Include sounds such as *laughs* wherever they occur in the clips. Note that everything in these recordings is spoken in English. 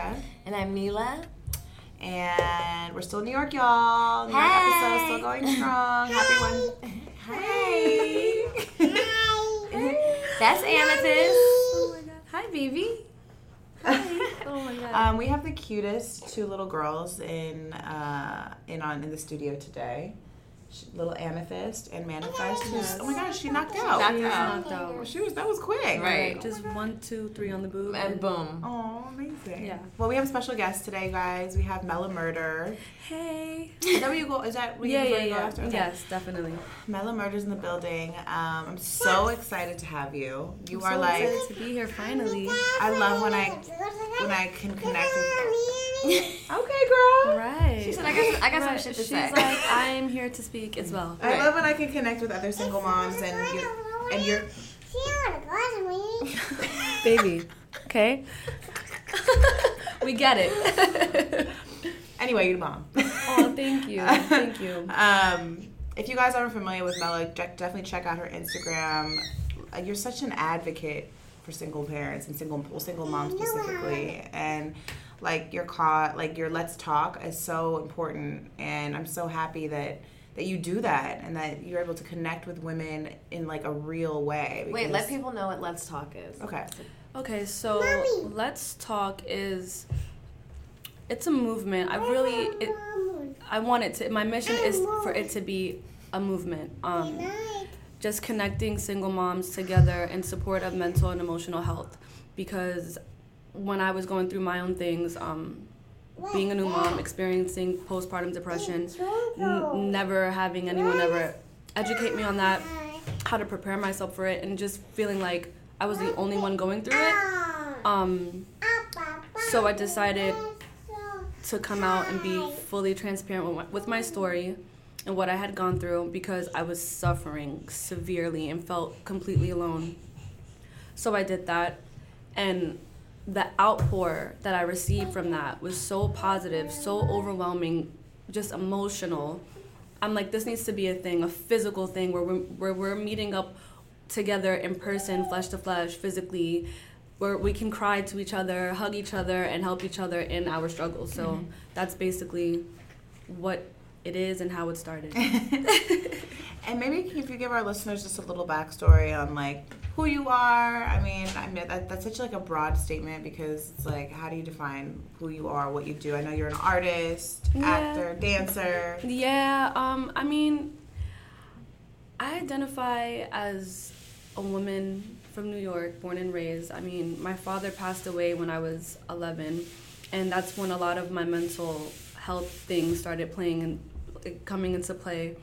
Erica. And I'm Mila. And we're still in New York, y'all. New York Hey. episode still going strong. *laughs* Happy one. Hey. That's Amethyst. Oh my god. Hi, Vivi. Oh my god. Um, we have the cutest two little girls in uh, in on in the studio today. Sh- Little Amethyst and Manifest. Who's, oh my gosh, she knocked out. Knocked She is out. knocked out. She was that was quick. Right. Just one, two, three on the boob. And boom. Oh, amazing. Yeah. Well, we have a special guest today, guys. We have Mela Murder. Hey. Is that where you go? Is that where you Yeah, before yeah, go yeah. after? Okay. Yes, definitely. Mela Murder's in the building. Um, I'm so excited to have you. You I'm are so like excited to be here finally. I love when I when I can connect with. *laughs* okay, girl. Right. She said, I got, I got some shit to She's say. like, *laughs* I'm here to speak as well. I love when I can connect with other single moms and you and you're. *laughs* Baby. Okay? we get it. Anyway, you're the mom. oh, thank you. Thank you. Um, if you guys aren't familiar with Mela, definitely check out her Instagram. Uh, you're such an advocate for single parents and single well, single moms specifically, and like your call, like your let's talk is so important, and I'm so happy that that you do that and that you're able to connect with women in like a real way. Wait, let people know what Let's Talk is. Okay. Okay, so Let's Talk is it's a movement. I really it, I want it to my mission is for it to be a movement. Um just connecting single moms together in support of mental and emotional health because when I was going through my own things um being a new mom, experiencing postpartum depression, n- never having anyone ever educate me on that, how to prepare myself for it, and just feeling like I was the only one going through it. Um, so I decided to come out and be fully transparent with my, with my story and what I had gone through because I was suffering severely and felt completely alone. So I did that, and the outpour that I received from that was so positive, so overwhelming, just emotional. I'm like, this needs to be a thing, a physical thing where we're, where we're meeting up together in person, flesh to flesh, physically, where we can cry to each other, hug each other, and help each other in our struggles. So mm-hmm. that's basically what it is and how it started. *laughs* And maybe if you give our listeners just a little backstory on like who you are. I mean, I mean that, that's such like a broad statement because it's like how do you define who you are, what you do? I know you're an artist, Yeah. actor, dancer. Yeah, um, I mean, I identify as a woman from New York, born and raised. I mean, my father passed away when I was 11, and that's when a lot of my mental health things started playing and coming into play.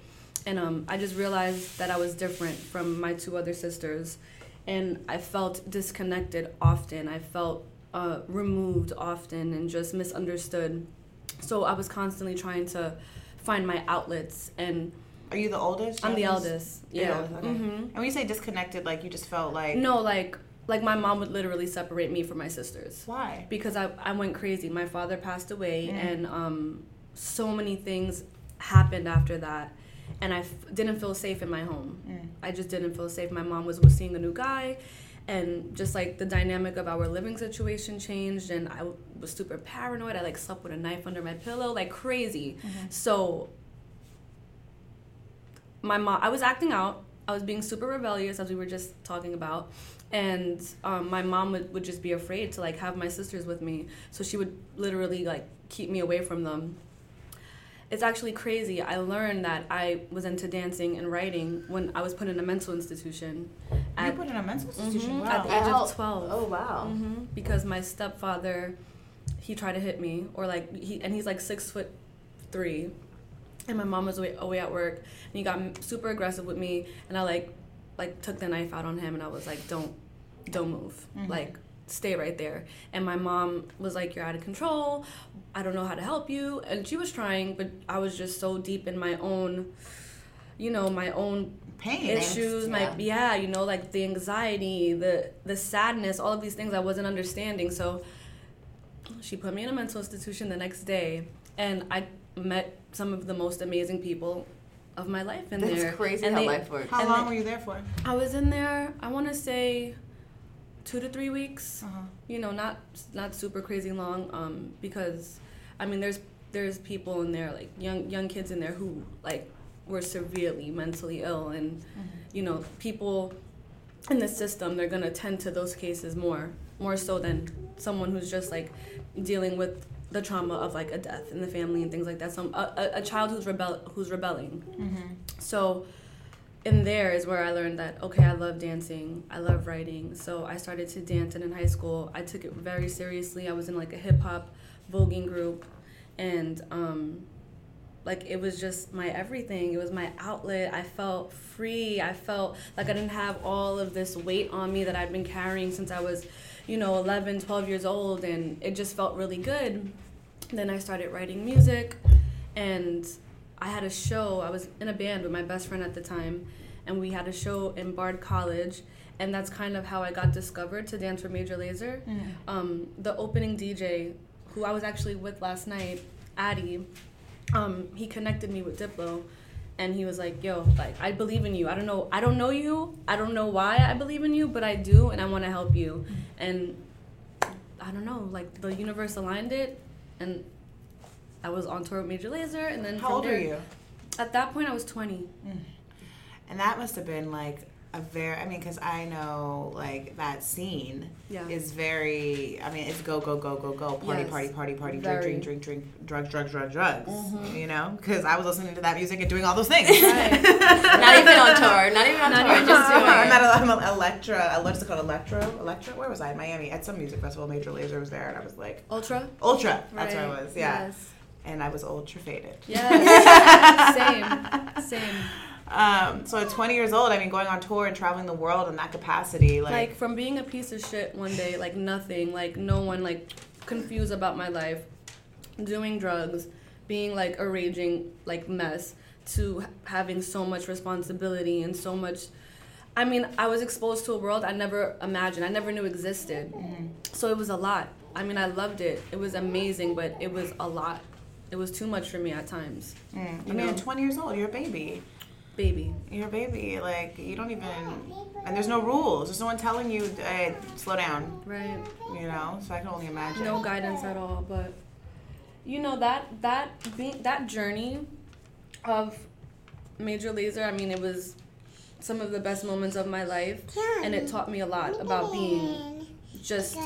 And um, I just realized that I was different from my two other sisters, and I felt disconnected often. I felt uh, removed often and just misunderstood. So I was constantly trying to find my outlets and Are you the oldest? I'm the eldest. Yeah. oldest, okay. hmm And when you say disconnected, like you just felt like No, like like my mom would literally separate me from my sisters Why? because I, I went crazy. My father passed away, Mm. and um, so many things happened after that, and I f- didn't feel safe in my home. Mm. I just didn't feel safe. My mom was, was seeing a new guy, and just like the dynamic of our living situation changed, and I w- was super paranoid. I like slept with a knife under my pillow, like crazy. So my mom, I was acting out. I was being super rebellious, as we were just talking about, and um, my mom would, would just be afraid to like have my sisters with me, so she would literally like keep me away from them. It's actually crazy. I learned that I was into dancing and writing when I was put in a mental institution. you At, put in a mental institution. Mhm, Wow. at the age of twelve Oh wow. hmm because my stepfather he tried to hit me or like he and he's like six foot three and my mom was away, away at work and he got super aggressive with me and i like like took the knife out on him and i was like don't don't move like stay right there and my mom was like you're out of control i don't know how to help you and she was trying but i was just so deep in my own you know my own Pain. Eh? issues my yeah you know like the anxiety the the sadness all of these things i wasn't understanding so she put me in a mental institution the next day and i met some of the most amazing people of my life in That's there crazy and how they- life works. How and long the- were you there for? i was in there i want to say two to three weeks. Uh-huh. you know not not super crazy long um because i mean there's there's people in there like young young kids in there who like were severely mentally ill and you know people in the system they're going to tend to those cases more more so than someone who's just like dealing with the trauma of like a death in the family and things like that. Some a, a, a child who's rebel who's rebelling. So in there is where I learned that okay, I love dancing, I love writing. So I started to dance, and in high school, I took it very seriously. I was in like a hip hop voguing group, and um, like it was just my everything. It was my outlet. I felt free. I felt like I didn't have all of this weight on me that I'd been carrying since I was, you know, 11, 12 years old, and it just felt really good. Then I started writing music, and I had a show. I was in a band with my best friend at the time, and we had a show in Bard College, and that's kind of how I got discovered to dance for Major Lazer. Um, the opening DJ, who I was actually with last night, Addy, um, he connected me with Diplo, and he was like, "Yo, like I believe in you. I don't know, I don't know you. I don't know why I believe in you, but I do, and I want to help you." And I don't know, like the universe aligned it, and I was on tour with Major Lazer, and then How old there, were you? At that point, I was 20. And that must have been like a very, I mean, because I know like that scene Yeah. is very, I mean, it's go, go, go, go, go, party, Yes. party, party, party, drink, drink, drink, drink, drugs, drugs, drugs, drugs, Mm-hmm. you know? Because I was listening to that music and doing all those things. *laughs* not even on tour. Not even on Not tour. even just on doing I'm at I'm at Electra, what's it called? Electro? Electra? Where was I? In Miami. At some music festival, Major Lazer was there, and I was like, Ultra? Ultra. That's where I was, yeah. Yes. And I was ultra faded. Yes. *laughs* same. Same. Um, so at 20 years old, I mean, going on tour and traveling the world in that capacity, like, Like from being a piece of shit one day, like nothing, like no one, like confused about my life, doing drugs, being like a raging like mess, to having so much responsibility and so much. I mean, I was exposed to a world I never imagined, I never knew existed. So it was a lot. I mean, I loved it. It was amazing, but it was a lot. It was too much for me at times. Mm. I You mean, at 20 years old, you're a baby. Baby. You're a baby. Like, you don't even, and there's no rules. There's no one telling you, hey, slow down, Right. you know? So I can only imagine. no guidance at all but you know that that being that journey of Major Lazer i mean it was some of the best moments of my life and it taught me a lot about being just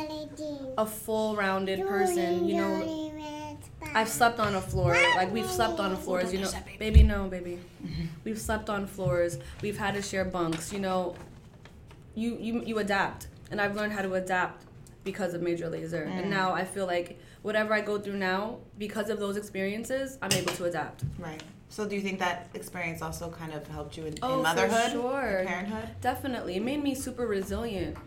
a full rounded person you know? i've slept on a floor like we've slept on floors you know baby. No baby. We've slept on floors we've had to share bunks you know? You you you adapt and i've learned how to adapt because of Major Lazer. And mm. now i feel like whatever i go through now because of those experiences i'm able to adapt. Right. So do you think that experience also kind of helped you in, Oh, in for motherhood, sure. and parenthood? Definitely. It made me super resilient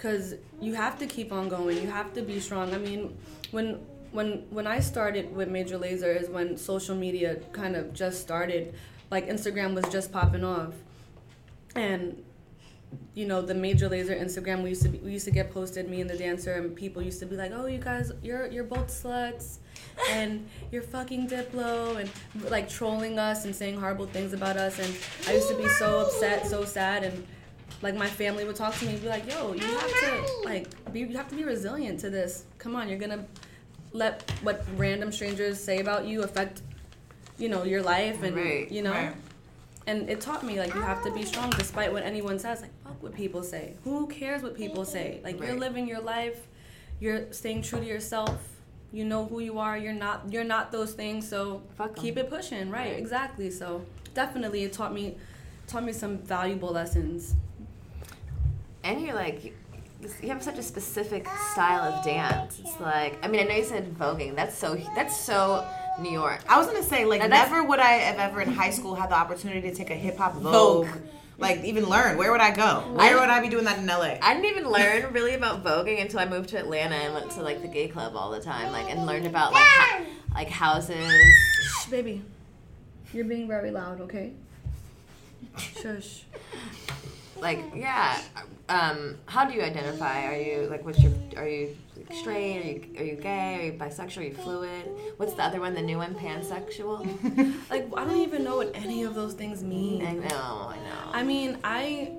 because you have to keep on going. You have to be strong. I mean, when when when I started with Major Lazer is when social media kind of just started. Like Instagram was just popping off, and you know the Major Lazer Instagram we used to be, we used to get posted me and the dancer and people used to be like, oh you guys you're you're both sluts, and you're fucking Diplo and like trolling us and saying horrible things about us and I used to be so upset, so sad and like my family would talk to me and be like, "Yo, you have to like be you have to be resilient to this. Come on, you're to let what random strangers say about you affect you know, your life and Right, you know. right. And it taught me like you have to be strong despite what anyone says. Like fuck what people say. Who cares what people say? Mm-hmm. Like you're living your life. You're staying true to yourself. You know who you are. You're not you're not those things. So Fuck 'em. keep it pushing. Right, Right. Exactly. So definitely it taught me taught me some valuable lessons. And you're like, you- you have such a specific style of dance. It's like, I mean, I know you said voguing. That's so, that's so New York. I was gonna say like Now never would I have ever in high school had the opportunity to take a hip hop Vogue, like even learn. Where would I go? Where would I be doing that in LA? I didn't even learn really about voguing until I moved to Atlanta and went to like the gay club all the time, like and learned about like ho- like houses. Shh, baby. You're being very loud, okay? Shush. *laughs* Like yeah, um, how do you identify? Are you like what's your are you straight? Are you are you gay? Are you bisexual? Are you fluid? What's the other one? The new one, pansexual. *laughs* Like I don't even know what any of those things mean. I know, I know. I mean, I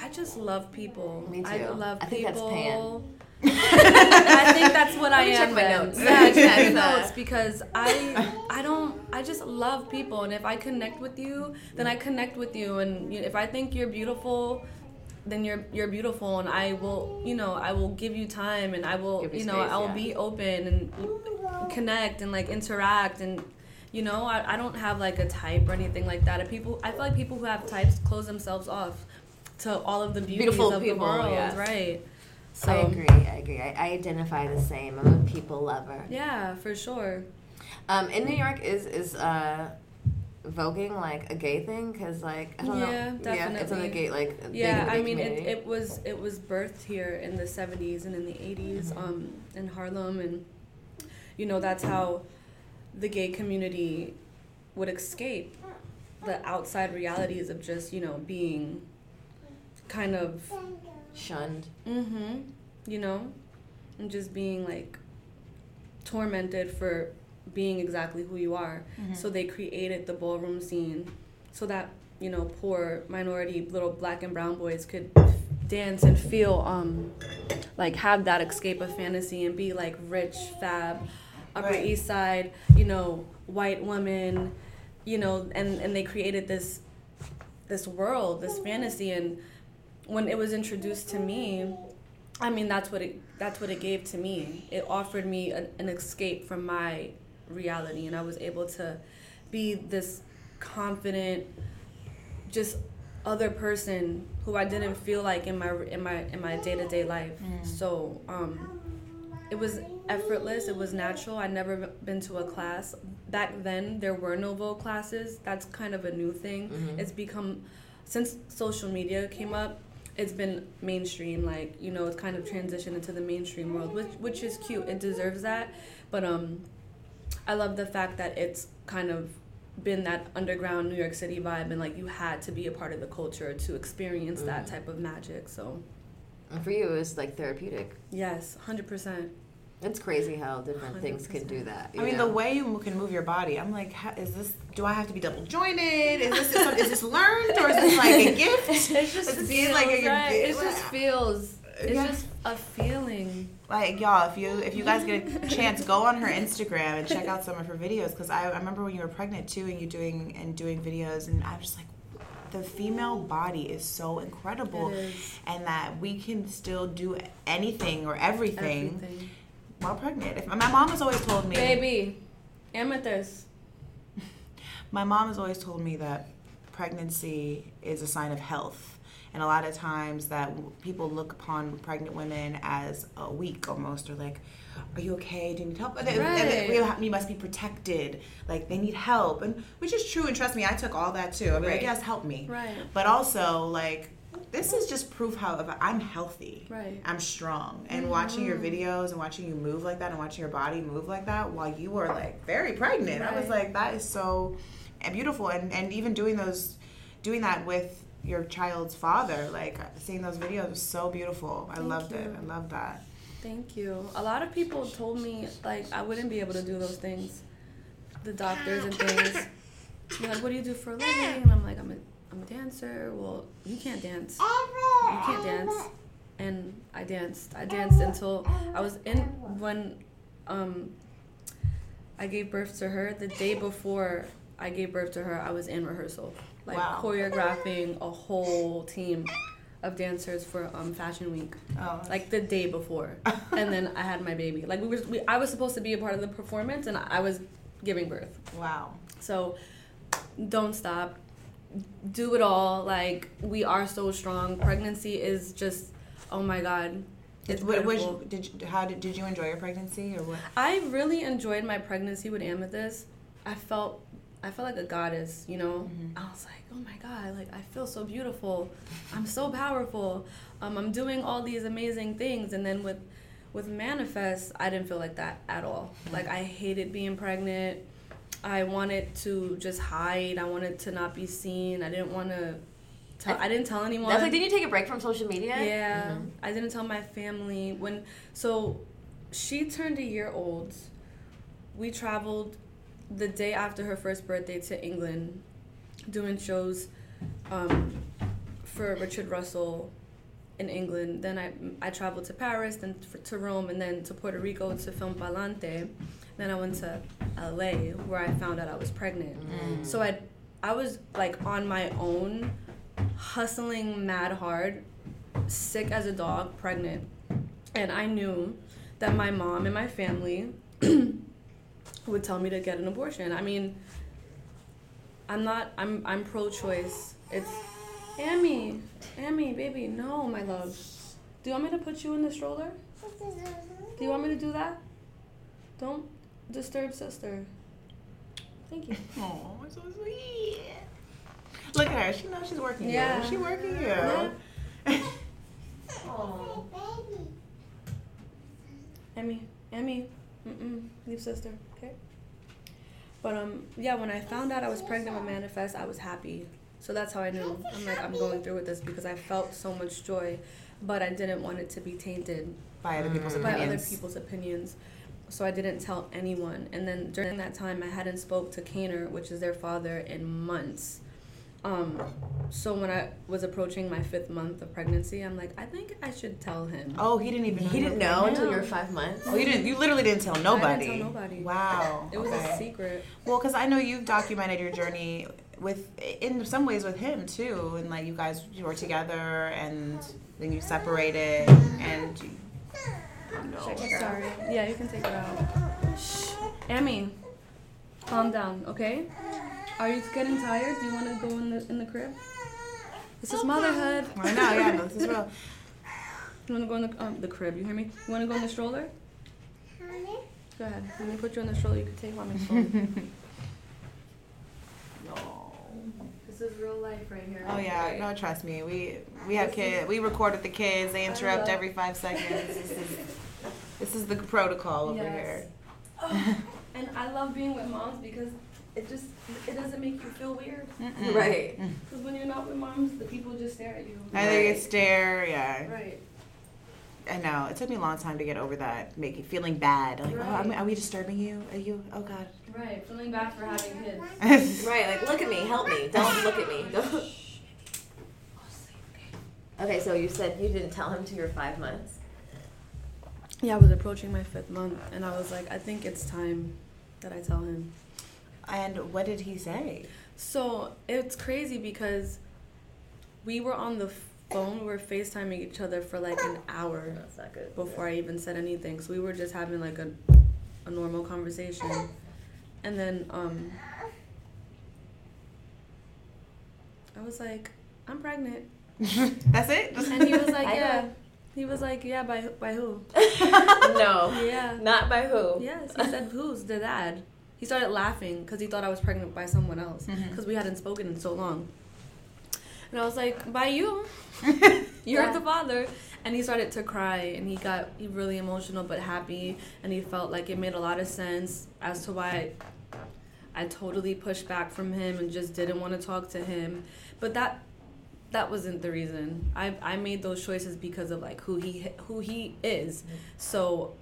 I just love people. Me I too. love I think that's people. pan. I think that's what I me am. check my then. notes. *laughs* Yeah, check *laughs* my notes because I I don't I just love people and if I connect with you, then I connect with you and if I think you're beautiful, then you're you're beautiful and I will you know I will give you time and I will you you know space, I will yeah. be open and connect and like interact and you know I, I don't have like a type or anything like that. And people I feel like people who have types close themselves off to all of the beauties Beautiful of people, the world, yes. right? So I agree. I agree. I, I identify the same. I'm a people lover. yeah, for sure. Um, in New York, is is uh, voguing like a gay thing? Cause like I don't Yeah, know. Yeah, it's on the definitely. gay like. Yeah, the I mean, it, community. it was it was birthed here in the '70s and in the '80s, um, in Harlem, and you know that's how the gay community would escape the outside realities of just you know being kind of shunned. mm-hmm, you know, and just being like tormented for being exactly who you are. So they created the ballroom scene so that, you know, poor minority little black and brown boys could dance and feel um like have that escape of fantasy and be like rich, fab, Upper Right. East Side, you know, white woman, you know, and and they created this this world, this fantasy and when it was introduced to me, I mean that's what it that's what it gave to me. It offered me an, an escape from my reality, and I was able to be this confident, just other person who I didn't feel like in my in my in my day to day life. So um, it was effortless. It was natural. I'd never been to a class back then. There were no Vogue classes. That's kind of a new thing. It's become since social media came up. It's been mainstream, like you know, it's kind of transitioned into the mainstream world, which which is cute. It deserves that, but um, I love the fact that it's kind of been that underground New York City vibe, and like you had to be a part of the culture to experience that type of magic. So And for you, it was like therapeutic. yes, hundred percent. It's crazy how different things can do that. I mean, know? the way you can move your body, I'm like, how, is this? Do I have to be double jointed? Is this is this learned or is this like a *laughs* gift? It just Is feels like a right. It just feels. It's Yeah. just a feeling. Like y'all, if you if you guys get a chance, go on her Instagram and check out some of her videos because I, I remember when you were pregnant too and you doing and doing videos and I'm just like, the female body is so incredible, It is. and that we can still do anything or everything, Everything. While pregnant. If my mom has always told me, Baby, amethyst. *laughs* my mom has always told me that pregnancy is a sign of health And a lot of times that people look upon pregnant women as uh, weak almost, or like, "Are you okay? Do you need help?" And, and Right. we you must be protected. Like they need help, and which is true. And trust me, I took all that too. I mean, like, yes, help me. Right. But also, like, this is just proof how I'm healthy. Right. I'm strong. And mm-hmm. watching your videos and watching you move like that and watching your body move like that while you were like very pregnant, I was like, that is so beautiful. And and even doing those, doing that with your child's father, like seeing those videos was so beautiful. I Thank loved it. I loved that. Thank you. A lot of people told me like I wouldn't be able to do those things. The doctors and things. They're like, what do you do for a living? And I'm like, I'm a I'm a dancer. Well, you can't dance. You can't dance. And I danced. I danced until I was in when um I gave birth to her. The day before I gave birth to her, I was in rehearsal, like Wow. choreographing a whole team of dancers for um Fashion Week Oh, like the day before, *laughs* and then I had my baby. Like we were, we, I was supposed to be a part of the performance, and I was giving birth. wow. So, don't stop. Do it all. Like we are so strong. Pregnancy is just, oh my god, it's What, beautiful. did you, how did did you enjoy your pregnancy or what? I really enjoyed my pregnancy with Amethyst. I felt I felt like a goddess, you know. I was like, oh my god, like I feel so beautiful. I'm so powerful. Um, I'm doing all these amazing things, and then with with manifest, I didn't feel like that at all. Like I hated being pregnant. I wanted to just hide. I wanted to not be seen. I didn't want to. Tell, I didn't tell anyone. That's like, did you take a break from social media? Yeah, I didn't tell my family when. So, she turned a year old. We traveled the day after her first birthday to England, doing shows um, for Richard Russell in England. Then I I traveled to Paris, then to Rome, and then to Puerto Rico to film Palante. Then I went to LA where I found out I was pregnant. Mm. So I I was like on my own, hustling mad hard, sick as a dog, pregnant, and I knew that my mom and my family *clears throat* would tell me to get an abortion. I mean, I'm not. I'm I'm pro-choice. It's Amy, Amy, baby. No, my love. Do you want me to put you in the stroller? Do you want me to do that? Don't disturb sister. Thank you. *laughs* Oh, so sweet. Look at her. She knows she's working Yeah. you. She working you. Yeah. *laughs* Oh. Emmy, Emmy, mm-mm, leave sister, okay? But um, yeah, when I found out I was pregnant with Manifest, I was happy. So that's how I knew. I'm like, I'm going through with this because I felt so much joy, but I didn't want it to be tainted By other people's by opinions. other people's opinions. So I didn't tell anyone. And then during that time, I hadn't spoke to Kaner, which is their father, in months. Um, so when I was approaching my fifth month of pregnancy, I'm like, I think I should tell him. Oh, he didn't even. Know. He you didn't know until you were five months. Oh, you didn't. You literally didn't tell nobody. I didn't tell nobody. Wow. *laughs* It was okay. a secret. Well, because I know you've documented your journey with, in some ways, with him too, and like you guys you were together, and then you separated, and you. No. Sorry. Yeah, you can take it out. Shh. Emmy, calm down, okay? Are you getting tired? Do you want to go in the in the crib? This is motherhood. *laughs* I know. Yeah. No, this is real. You want to go in the um, the crib? You hear me? You want to go in the stroller? Go ahead. Let me put you in the stroller. You can take mommy's phone. *laughs* this is real life right here. Oh yeah, no, trust me. We we have kids. We record with the kids. They interrupt know. every five seconds. *laughs* This is this is the protocol over Yes. here. Oh, *laughs* and I love being with moms because it just it doesn't make you feel weird. Right. Mm. Because when you're not with moms, the people just stare at you. I think Right. it's stare. Yeah, Right. I know. It took me a long time to get over that, making feeling bad. Like, oh, Right. am- are we disturbing you? Are you? Oh God. Right. Feeling bad for having kids. *laughs* Right, like look at me, help me. Don't look at me. Don't. Okay, so you said you didn't tell him till you're five months. Yeah, I was approaching my fifth month, and I was like, I think it's time that I tell him. And what did he say? So it's crazy because we were on the phone, we were FaceTiming each other for like an hour That's not good. before I even said anything. So we were just having like a, a normal conversation. And then um, I was like, I'm pregnant. *laughs* That's it. And he was like, *laughs* yeah. He was like, yeah, by who- by who? *laughs* no. Yeah. Not by who. Yes, he said, who's the dad? He started laughing because he thought I was pregnant by someone else Mm-hmm. because we hadn't spoken in so long. And I was like, by you. *laughs* You're Yeah. the father. And he started to cry and he got really emotional but happy and he felt like it made a lot of sense as to why I, I totally pushed back from him and just didn't want to talk to him. But that that wasn't the reason. I I made those choices because of like who he who he is. Mm-hmm. So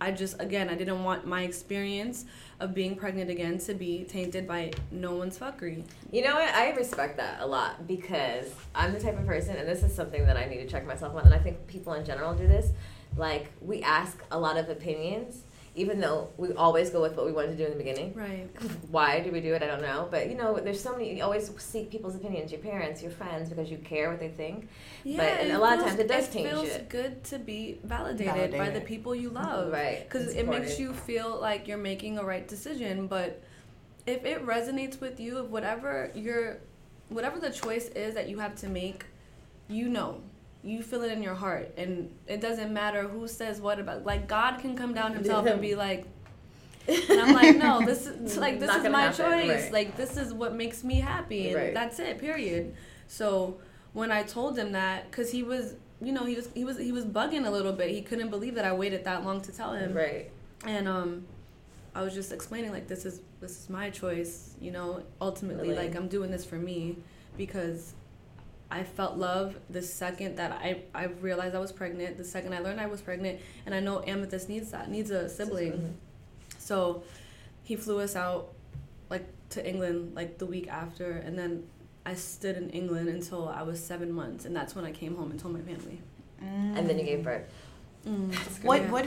I just again I didn't want my experience of being pregnant again to be tainted by no one's fuckery. You know what? I respect that a lot because I'm the type of person, and this is something that I need to check myself on, and I think people in general do this. Like, we ask a lot of opinions, even though we always go with what we wanted to do in the beginning. Right. Why do we do it? I don't know. But, you know, there's so many, you always seek people's opinions, your parents, your friends, because you care what they think. Yeah, and a lot of times it does change. it taint feels good to be validated, by the people you love, Right, Because it makes you feel like you're making a right decision. But if it resonates with you, if whatever your, whatever the choice is that you have to make, you know, you feel it in your heart, and it doesn't matter who says what about. Like God can come down Himself and be like. And I'm like, no, *laughs* this is like this Not is my happen, choice. right. Like this is what makes me happy, and Right. that's it. Period. So when I told him that, because he was, you know, he was he was he was bugging a little bit. He couldn't believe that I waited that long to tell him. Right. And um, I was just explaining like this is this is my choice. You know, ultimately, Really? like I'm doing this for me because I felt love the second that I I realized I was pregnant. The second I learned I was pregnant, and I know Amethyst needs that needs a sibling. So he flew us out like to England like the week after, and then I stood in England until I was seven months, and that's when I came home and told my family. And then you gave birth. Mm. What Yeah. what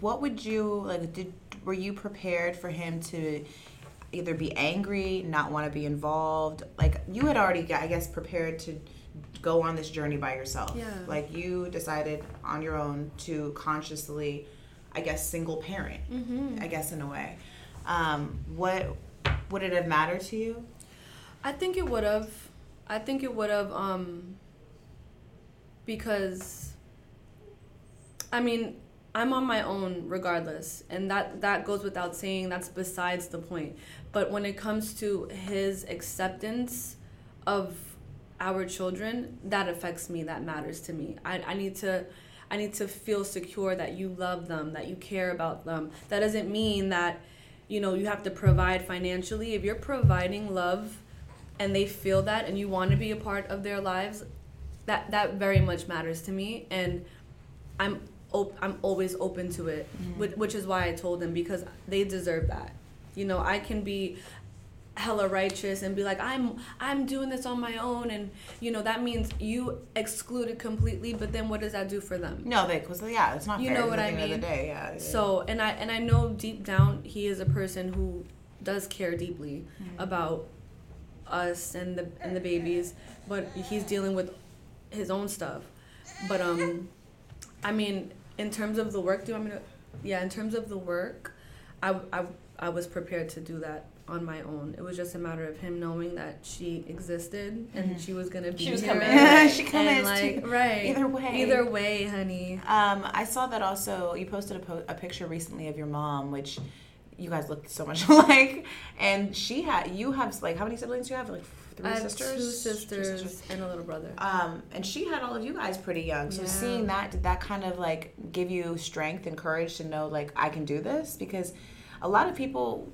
what would you like? Did were you prepared for him to either be angry, not want to be involved? Like you had already, I guess, prepared to go on this journey by yourself. Yeah. Like you decided on your own to consciously, I guess, single parent. Mm-hmm. I guess in a way. Um, what would it have mattered to you? I think it would have. I think it would have. Um, because, I mean, I'm on my own regardless, and that that goes without saying. That's besides the point. But when it comes to his acceptance of our children, that affects me. That matters to me. I, I need to. I need to feel secure that you love them, that you care about them. That doesn't mean that, you know, you have to provide financially. If you're providing love and they feel that and you want to be a part of their lives, that that very much matters to me and I'm op- I'm always open to it, mm-hmm. which, which is why I told them because they deserve that. You know, I can be hella righteous and be like I'm I'm doing this on my own and you know that means you excluded completely but then what does that do for them? No, they because yeah, it's not You know what I mean? the day. Yeah. yeah. So and I and I know deep down he is a person who does care deeply about us and the and the babies, but he's dealing with his own stuff. But um, I mean, in terms of the work, do i mean? Yeah, in terms of the work, I I I was prepared to do that on my own. It was just a matter of him knowing that she existed and she was gonna be She was here. coming. *laughs* She coming like too. right. Either way. Either way, honey. Um, I saw that also. You posted a, po- a picture recently of your mom, which you guys looked so *laughs* much alike. And she had, you have like, how many siblings do you have? Like three sisters. two Two sisters and a little brother. Um, and she had all of you guys pretty young. So Yeah. seeing that, did that kind of like give you strength and courage to know like I can do this? Because a lot of people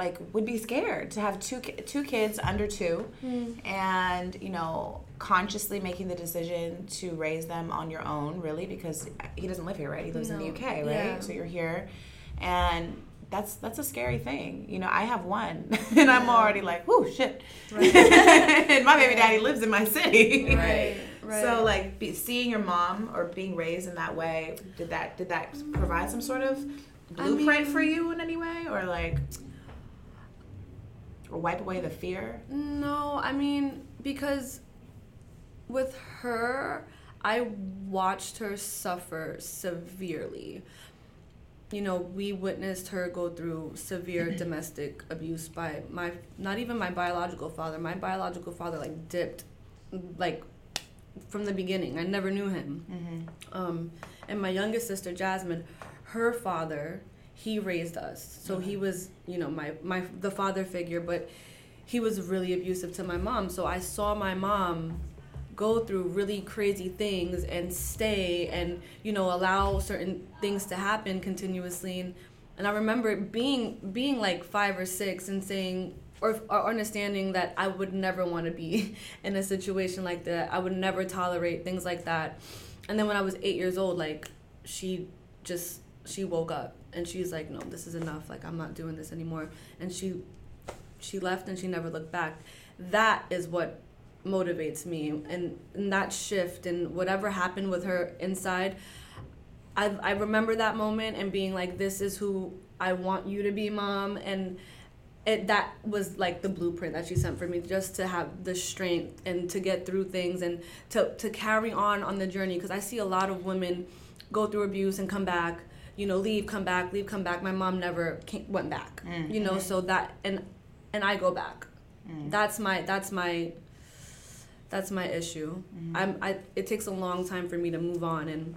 like would be scared to have two two kids under two, hmm. and you know consciously making the decision to raise them on your own. Really, because he doesn't live here, right? He lives in the UK, right? Yeah. So you're here, and. That's that's a scary thing, you know. I have one, *laughs* and I'm already like, "Whoo, shit!" *laughs* and my baby daddy lives in my city. Right, *laughs* right. So like be, seeing your mom or being raised in that way, did that did that provide some sort of I blueprint mean- for you in any way, or like, or wipe away the fear? No, I mean because with her, I watched her suffer severely. You know, we witnessed her go through severe *clears throat* domestic abuse by my not even my biological father. My biological father like dipped like from the beginning. I never knew him. Um, and my youngest sister Jasmine, her father, he raised us. So he mm-hmm. was, you know, my my the father figure, but he was really abusive to my mom. So I saw my mom go through really crazy things and stay and you know allow certain things to happen continuously and, and i remember being being like five or six and saying or, or understanding that i would never want to be *laughs* in a situation like that i would never tolerate things like that and then when i was eight years old like she just she woke up and she's like no this is enough. Like i'm not doing this anymore. And she she left and she never looked back. That is what motivates me. And, and that shift and whatever happened with her inside I, I remember that moment and being like this is who i want you to be mom. And it that was like the blueprint that she sent for me just to have the strength and to get through things and to, to carry on on the journey. Because i see a lot of women go through abuse and come back you know leave come back leave come back. My mom never came, went back mm, you know mm-hmm. so that and and i go back. Mm. That's my that's my that's my issue. Mm-hmm. I'm i it takes a long time for me to move on and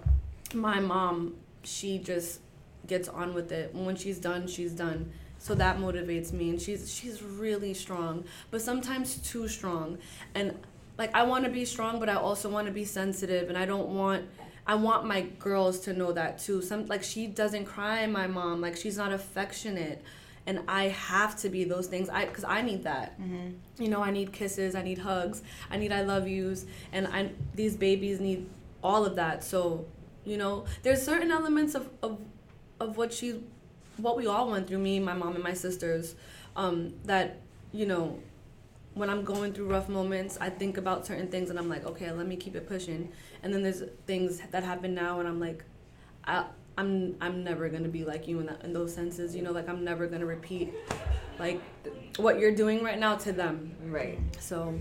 my mom she just gets on with it. When she's done she's done. So that motivates me and she's she's really strong but sometimes too strong. And like i want to be strong but i also want to be sensitive and i don't want i want my girls to know that too. Some like she doesn't cry my mom. Like she's not affectionate. And i have to be those things. I because i need that. You know i need kisses i need hugs i need i love yous. And i these babies need all of that. So you know there's certain elements of of, of what she what we all went through me my mom and my sisters um, that you know when i'm going through rough moments i think about certain things and i'm like okay let me keep it pushing and then there's things that happen now and i'm like I, i'm i'm never gonna be like you in, that, in those senses you know like i'm never gonna repeat like what you're doing right now to them Right. so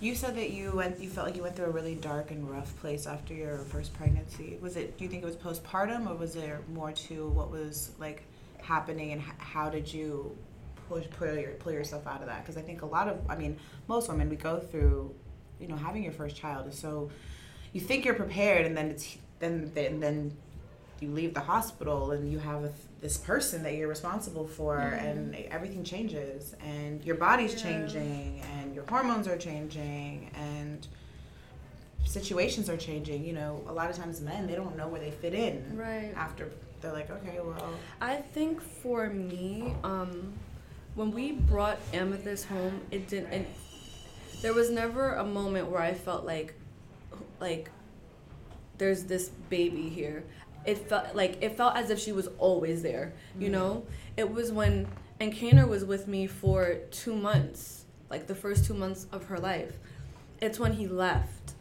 You said that you went. You felt like you went through a really dark and rough place after your first pregnancy. Was it? Do you think it was postpartum, or was there more to what was like happening, and h- how did you push pull, your, pull yourself out of that? Because I think a lot of, I mean, most women we go through, you know, having your first child is so. You think you're prepared, and then it's then then then you leave the hospital and you have a, this person that you're responsible for and everything changes and your body's changing and your hormones are changing and situations are changing you know a lot of times men they don't know where they fit in Right. after they're like okay well I think for me, um, when we brought Amethyst home, it didn't. It, there was never a moment where I felt like, like, there's this baby here. It felt like it felt as if she was always there. You mm. know, it was when and Kaner was with me for two months, like the first two months of her life. It's when he left,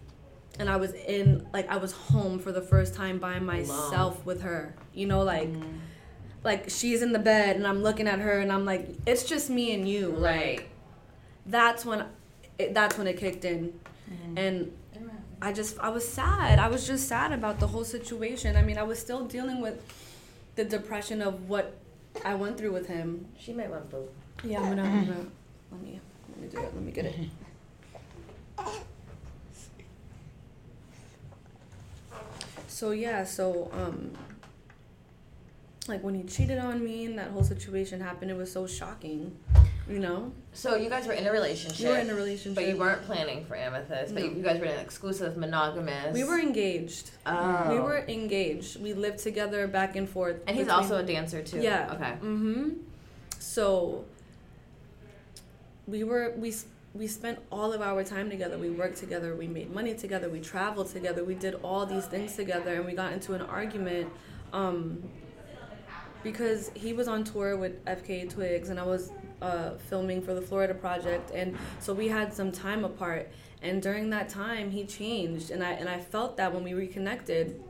and I was in like I was home for the first time by myself with her. You know, like mm. Like she's in the bed and I'm looking at her and I'm like, it's just me and you. Right. Like that's when it, that's when it kicked in, and I just I was sad. I was just sad about the whole situation. I mean, I was still dealing with the depression of what I went through with him. She might want both. Yeah, I'm gonna, I'm gonna let me let me do it. Let me get it. *laughs* So yeah, so um like when he cheated on me and that whole situation happened, it was so shocking. You know? So you guys were in a relationship. We were in a relationship. But you weren't planning for Amethyst. But No. you guys were in an exclusive monogamous. We were engaged. Oh. We were engaged. We lived together back and forth. And he's between- also a dancer too. Yeah. Okay. Mm-hmm. So we were we we spent all of our time together. We worked together. We made money together. We traveled together. We did all these things together, and we got into an argument um, because he was on tour with FKA twigs, and I was uh, filming for the Florida project, and so we had some time apart. And during that time, he changed, and I and I felt that when we reconnected.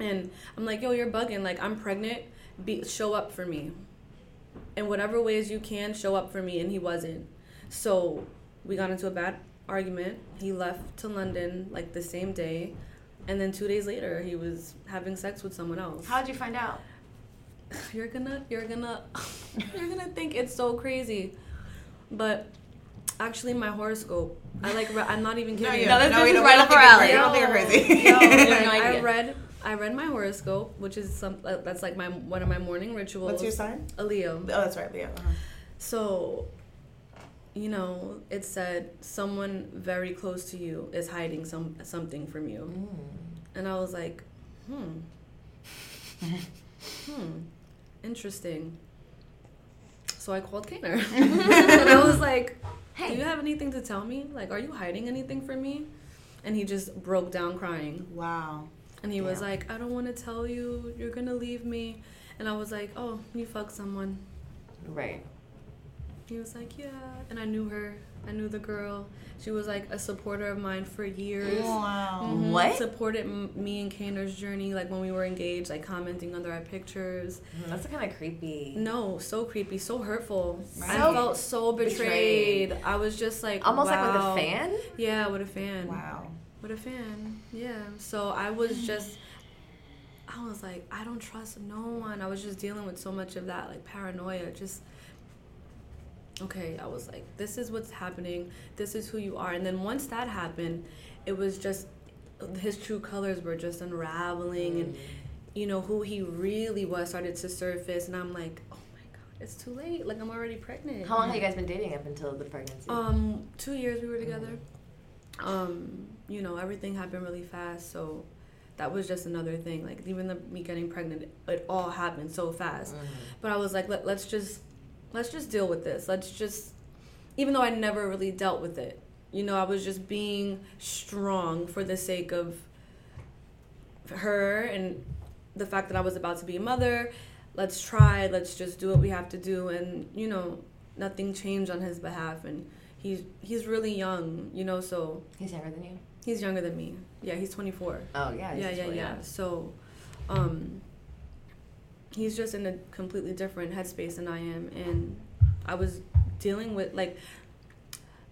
And I'm like, yo, you're bugging. Like, I'm pregnant. Be show up for me in whatever ways you can show up for me and he wasn't so we got into a bad argument he left to london like the same day and then two days later he was having sex with someone else How'd you find out? You're gonna you're gonna *laughs* you're gonna think it's so crazy but Actually, my horoscope. I like. Re- I'm not even *laughs* No, kidding. you No, don't. this no, is right up our alley. crazy. Don't think you're crazy. *laughs* no I read. I read my horoscope, which is some. uh, That's like my one of my morning rituals. What's your sign? A Leo. Oh, that's right, Leo. Uh-huh. So, you know, it said someone very close to you is hiding some something from you, and I was like, hmm, hmm, interesting. So I called Kaner, *laughs* and I was like, hey, "Do you have anything to tell me? Like, are you hiding anything from me?" And he just broke down crying. Wow. And he was like, I don't want to tell you, you're gonna leave me. And I was like, Oh, you fucked someone. Right. He was like, Yeah. And I knew her. I knew the girl. She was like a supporter of mine for years. Wow. Mhm. What? Supported m- me and Kaner's journey, like when we were engaged, like commenting under our pictures. Mm, That's kind of creepy. No, so creepy, so hurtful. I So felt so betrayed. betrayed. I was just like, Almost like with a fan. Yeah, with a fan. Wow. with a fan. Yeah. So I was *sighs* just, I was like, I don't trust no one. I was just dealing with so much of that, like paranoia. Just, okay, I was like, this is what's happening. This is who you are. And then once that happened, it was just, his true colors were just unraveling and, you know, who he really was started to surface. And I'm like, oh my God, it's too late. Like, I'm already pregnant. How long have you guys been dating up until the pregnancy? Um, two years we were together. Um, you know, everything happened really fast, so that was just another thing. Like even the me getting pregnant, it all happened so fast. But I was like, Let, let's just let's just deal with this. Let's just, even though I never really dealt with it, you know, I was just being strong for the sake of her and the fact that I was about to be a mother. Let's try. Let's just do what we have to do, and you know, nothing changed on his behalf, and he's he's really young, you know, so He's younger than you. he's younger than me. Yeah, he's 24. Oh yeah. yeah, yeah, yeah. young. So, um, he's just in a completely different headspace than I am, and I was dealing with like,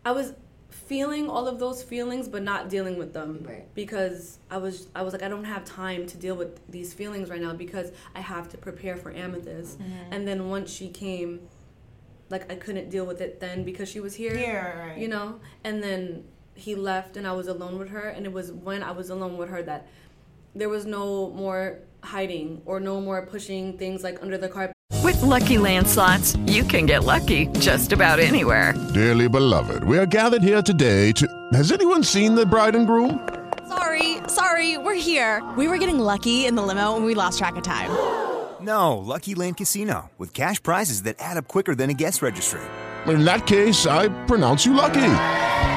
I was feeling all of those feelings, but not dealing with them Right. because I was I was like I don't have time to deal with these feelings right now because I have to prepare for Amethyst, Mm-hmm. and then once she came, like I couldn't deal with it then because she was here Yeah, right. you know and then he left and i was alone with her and it was when i was alone with her that there was no more hiding or no more pushing things like under the carpet With Lucky Land slots, you can get lucky just about anywhere. Dearly beloved, we are gathered here today to. Has anyone seen the bride and groom? Sorry, sorry, we're here. We were getting lucky in the limo and we lost track of time. No, Lucky Land Casino, with cash prizes that add up quicker than a guest registry. In that case, I pronounce you lucky.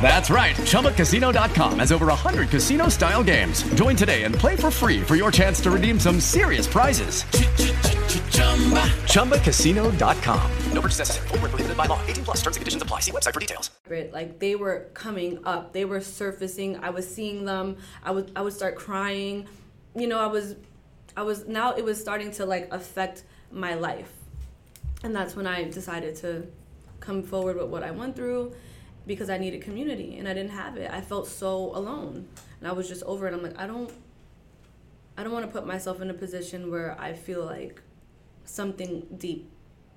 That's right, ChumbaCasino.com has over 100 casino style games. Join today and play for free for your chance to redeem some serious prizes. ChumbaCasino.com. No purchase necessary, Void where prohibited by law, 18 plus terms and conditions apply. See website for details. like they were coming up. They were surfacing. I was seeing them. I would i would start crying. You know i was i was now it was starting to like affect my life. And that's when i decided to come forward with what i went through because i needed community and i didn't have it. I felt so alone. And i was just over it. I'm like i don't i don't want to put myself in a position where i feel like something deep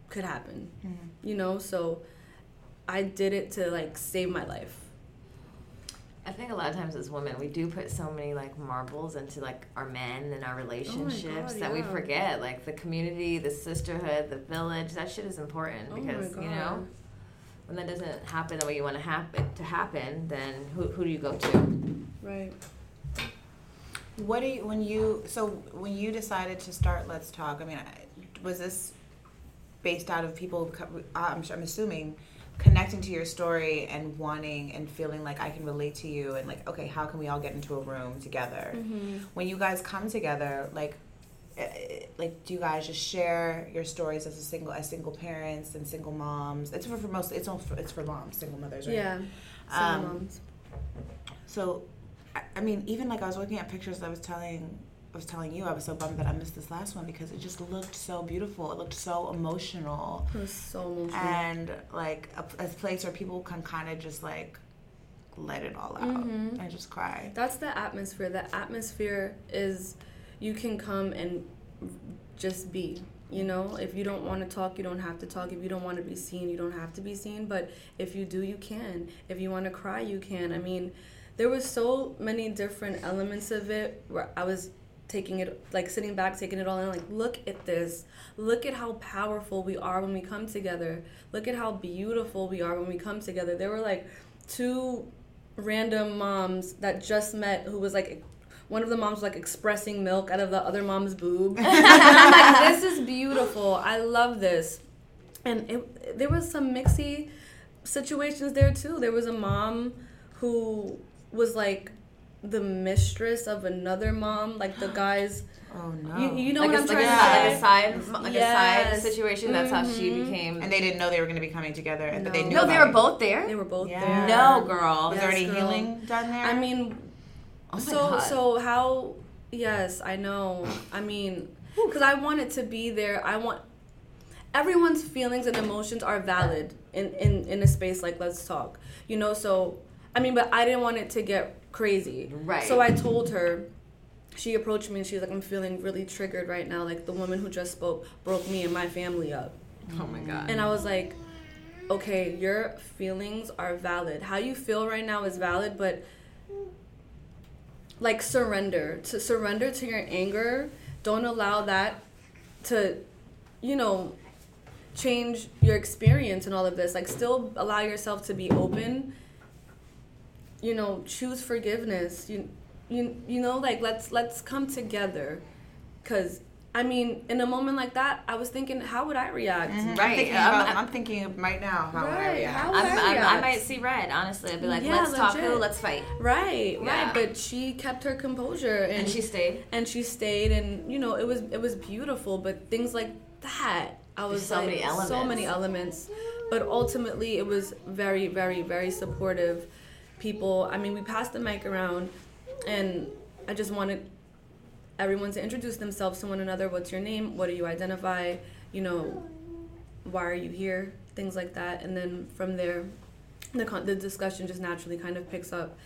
could happen mm-hmm. you know? So i did it to like save my life. I think a lot of times as women, we do put so many like marbles into like our men and our oh relationships that we forget like the community, the sisterhood, the village. That shit is important Oh because you know? God. When that doesn't happen the way you want to happen to happen, then who who do you go to? right What do you when you so when you decided to start Let's Talk? I mean, was this based out of people? Uh, I'm I'm assuming connecting to your story and wanting and feeling like I can relate to you and like okay, how can we all get into a room together? Mm-hmm. When you guys come together, like. Eh, Like, do you guys just share your stories as a single, as single parents and single moms? It's for, for most. It's all for, it's for moms, single mothers, right? yeah Um, moms. So, I, I mean, even like I was looking at pictures. I was telling, I was telling you, I was so bummed that I missed this last one because it just looked so beautiful. It looked so emotional. It was so emotional. And like a, a place where people can kind of just like let it all out Mhm. and just cry. That's the atmosphere. The atmosphere is you can come and just be. You know, if you don't want to talk, you don't have to talk. If you don't want to be seen, you don't have to be seen. But if you do, you can. If you want to cry, you can. I mean, there was so many different elements of it where I was taking it like sitting back taking it all in like look at this look at how powerful we are when we come together look at how beautiful we are when we come together there were like two random moms that just met who was like one of the moms was like expressing milk out of the other mom's boob *laughs* *laughs* I'm like this is beautiful I love this and it, there was some mixy situations there too there was a mom who was like the mistress of another mom like the *gasps* guys oh no you, you know Like what a- I'm like trying a to side- say like a side- like a side situation, that's how she Mhm. became- And they didn't know they were going to be coming together, and but they knew. No, they were it. both there. They were both Yeah. there. No, girl. Was there any girl. healing done there? I mean, Oh so God. so how? Yes, I know. I mean, because I wanted to be there. I want everyone's feelings and emotions are valid in in in a space like Let's Talk. You know, so I mean, but I didn't want it to get crazy. Right. So I told her. She approached me and she was like, "I'm feeling really triggered right now. Like the woman who just spoke broke me and my family up." Oh my god. And I was like, okay, your feelings are valid. How you feel right now is valid, but like surrender. To surrender to your anger. Don't allow that to, you know, change your experience and all of this. Like still allow yourself to be open. You know, choose forgiveness. You you you know, like let's let's come together. Cause I mean, in a moment like that, I was thinking, how would I react? Mm-hmm. I'm Right. I'm- about, I'm- I'm thinking right now how would I Right, react. how would I'm, I I'm, I might see red, honestly. I'd be like, Yeah, let's talk legit. who, let's fight. Right, Yeah. right. But she kept her composure and, And she stayed. And she stayed, and you know, it was it was beautiful. But things like that, I was so like, many so many elements. But ultimately, it was very, very, very supportive. People. I mean, we passed the mic around, and I just wanted everyone to introduce themselves to one another. What's your name? What do you identify? You know, why are you here? Things like that. And then from there, the, con- the discussion just naturally kind of picks up.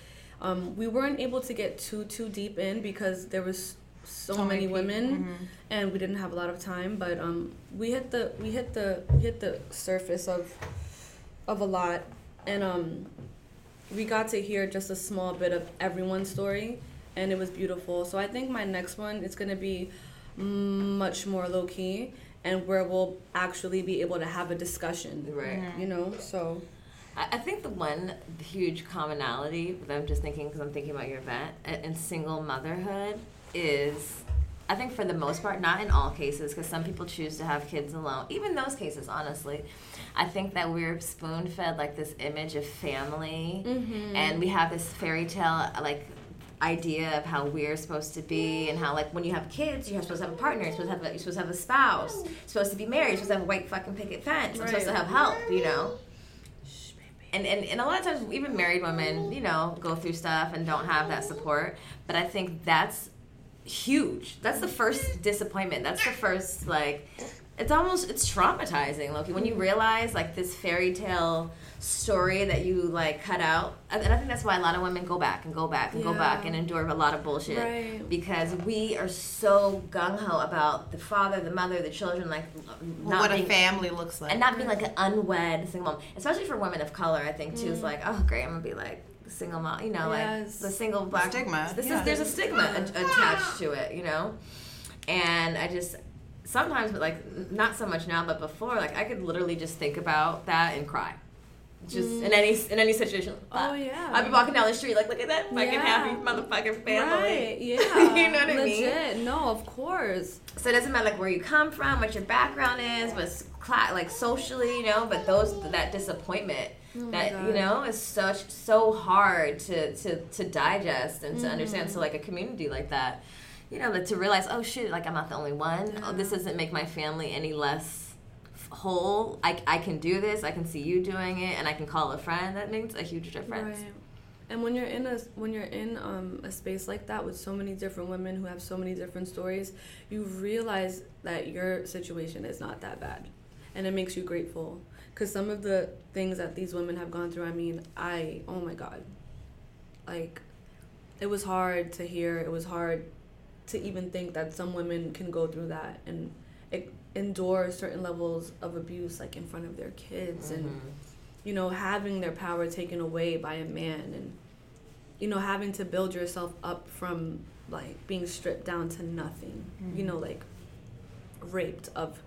Um, we weren't able to get too too deep in because there was so, So many many, women mhm. and we didn't have a lot of time but um, we hit the we hit the we hit the surface of of a lot and um, we got to hear just a small bit of everyone's story and it was beautiful so i think my next one is going to be much more low key and where we'll actually be able to have a discussion Right. you know so I I think the one huge commonality that I'm just thinking because I'm thinking about your event uh, in single motherhood is, I think for the most part, not in all cases, because some people choose to have kids alone. Even those cases, honestly, I think that we're spoon fed like this image of family, Mhm. and we have this fairy tale like idea of how we're supposed to be and how like when you have kids you're supposed to have a partner you're supposed to have a, you're supposed to have a spouse you're supposed to be married you're supposed to have a white fucking picket fence you're supposed to have help you know? And, and, and a lot of times even married women you know go through stuff and don't have that support but i think that's huge. That's the first disappointment. That's the first like it's almost it's traumatizing loki when you realize like this fairy tale story that you like cut out and and i think that's why a lot of women go back and go back and go back and endure a lot of bullshit Right. because we are so gung-ho about the father the mother the children like not what a family looks like. and not being like an unwed single mom, especially for women of color. I think too is Mm. like, oh great, I'm gonna be like the single mom, you know, like the single black Stigma, This yeah. is there's a stigma a- attached to it, you know, and I just sometimes, but like not so much now, but before, like I could literally just think about that and cry. Just in any in any situation. Oh, yeah. I'd be walking down the street like, look at that fucking Yeah. happy motherfucking family. Right, *laughs* yeah. you know what I mean? Legit. No, of course. So it doesn't matter like where you come from, what your background is, what's cla- like socially, you know. But those that disappointment, Oh that you know, is such so hard to to to digest and to understand. Mm-hmm. So like a community like that, you know, that to realize, oh shit, like I'm not the only one. Oh, this doesn't make my family any less whole. I I can do this. I can see you doing it, and I can call a friend. That makes a huge difference. Right. And when you're in a when you're in um, a space like that with so many different women who have so many different stories, you realize that your situation is not that bad, and it makes you grateful. Because some of the things that these women have gone through, I mean, I oh my god, like, it was hard to hear. It was hard to even think that some women can go through that and e- endure certain levels of abuse, like in front of their kids and Mhm. you know, having their power taken away by a man and you know, having to build yourself up from like being stripped down to nothing. You Mhm. know, like raped of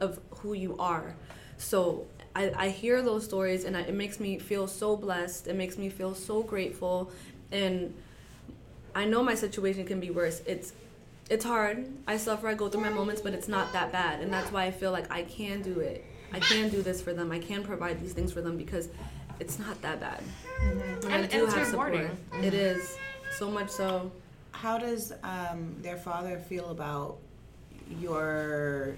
of who you are. So I, I hear those stories and I, it makes me feel so blessed. It makes me feel so grateful and I know my situation can be worse. It's it's hard. I suffer. I go through my moments, but it's not that bad, and that's why I feel like I can do it. I can do this for them. I can provide these things for them because it's not that bad. And, I Mm-hmm. And- do and it's have rewarding. support. It is so much so. How does um, their father feel about your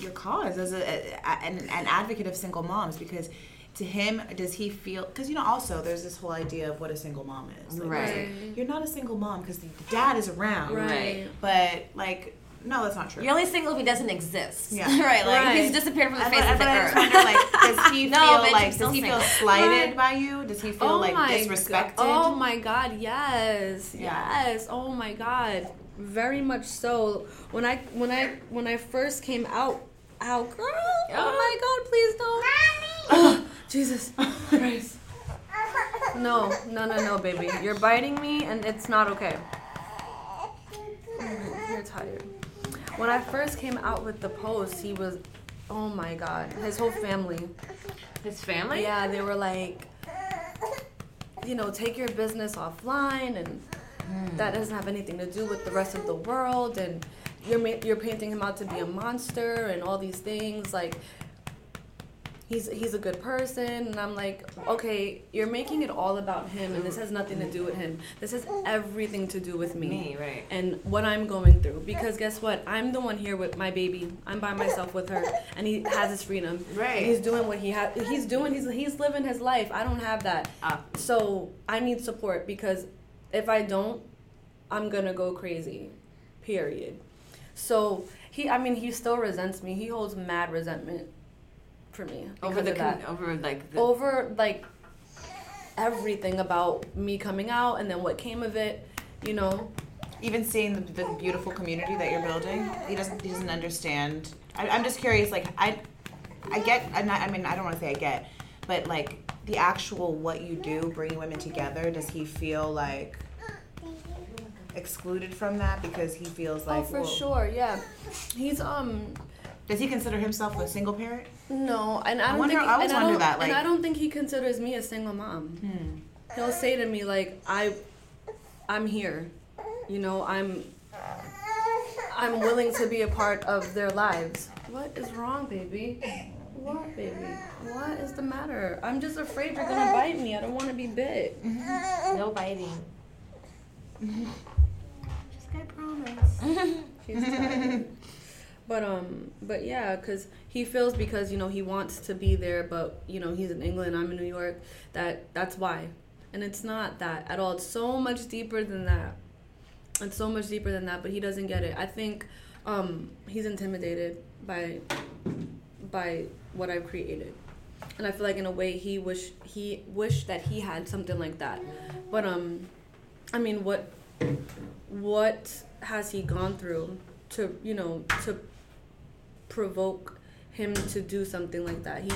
your cause as a, a- an, an advocate of single moms? Because to him, does he feel? Because you know, also there's this whole idea of what a single mom is. Like, Right. like, You're not a single mom because the dad is around. Right. But like, no, that's not true. You're only single if he doesn't exist. Yeah. *laughs* right. Like Right. he's disappeared from the And- face but- of the I earth. just wonder, like, does *laughs* he No, feel bitch, like does he feel single. slighted Right. by you? Does he feel oh like my disrespected? God. Oh my God, yes, Yeah. yes. Oh my God, very much so. When I when I when I first came out, out, girl. Oh my God, please don't. Oh, *laughs* Jesus *laughs* Christ. No, no, no, no, baby. You're biting me, and it's not okay. Mm, you're tired. When I first came out with the post, he was, oh my God, his whole family. His family? Yeah, they were like, you know, take your business offline, and hmm. that doesn't have anything to do with the rest of the world, and you're ma- you're painting him out to be a monster and all these things like. He's, he's a good person and I'm like okay you're making it all about him and this has nothing to do with him. This has everything to do with me, Me, right. and what I'm going through. Because guess what? I'm the one here with my baby. I'm by myself with her and he has his freedom. Right. and he's doing what he has he's doing he's he's living his life. I don't have that. Ah. so I need support because if I don't I'm gonna go crazy. Period. So he I mean he still resents me. He holds mad resentment for me over the that. con- over like the, over like everything about me coming out and then what came of it you know? Even seeing the, the beautiful community that you're building he doesn't he doesn't understand. I, i'm just curious like i i get I'm not, i mean i don't want to say i get but like the actual what you do bringing women together does he feel like excluded from that because he feels like oh for well- sure yeah. He's um does he consider himself a single parent no and i I don't wonder- think I always and I wonder don't, that, and i don't think he considers me a single mom. Hmm. he'll say to me like i i'm here. You know i'm i'm willing to be a part of their lives. What is wrong baby? What baby? What is the matter? I'm just afraid you're gonna bite me. I don't want to be bit. *laughs* No biting. Just i promise. *laughs* She's tired. But um, but yeah, cause he feels because you know he wants to be there, but you know he's in England, I'm in New York. That that's why, and it's not that at all. It's so much deeper than that. It's so much deeper than that. But he doesn't get it. I think um, he's intimidated by by what I've created, and I feel like in a way he wish he wished that he had something like that. But um, I mean, what what has he gone through to you know to provoke him to do something like that. He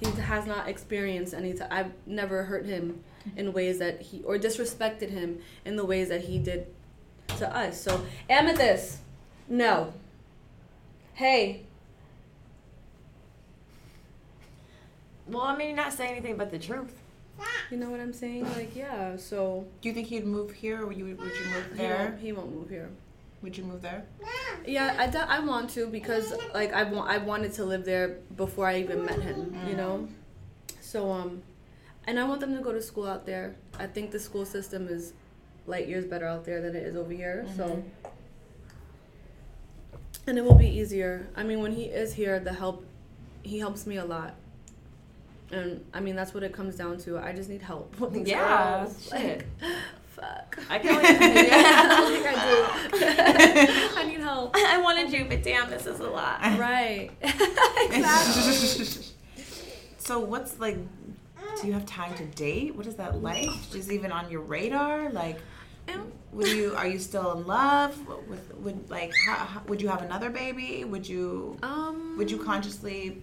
he has not experienced any t- i've never hurt him in ways that he or disrespected him in the ways that he did to us. So amethyst no. Hey. Well i mean you're not saying anything but the truth. You know what i'm saying? Like yeah so do you think he'd move here? Or would you, would you move he there? won't, he won't move here would you move there Yeah, I, I want to because like I want I wanted to live there before I even met him, you know. So um, and I want them to go to school out there. I think the school system is light years better out there than it is over here. So and it will be easier. I mean, when he is here, the help he helps me a lot. And I mean, that's what it comes down to. I just need help. *laughs* Yeah, shit. *laughs* fuck. I can only. *laughs* I think I do. *laughs* I need help. I wanted you, but damn, this is a lot. Right. *laughs* exactly. so what's like? Do you have time to date? What is that like? Is even on your radar? Like, would you? Are you still in love with? Would like? How, would you have another baby? Would you? Um. Would you consciously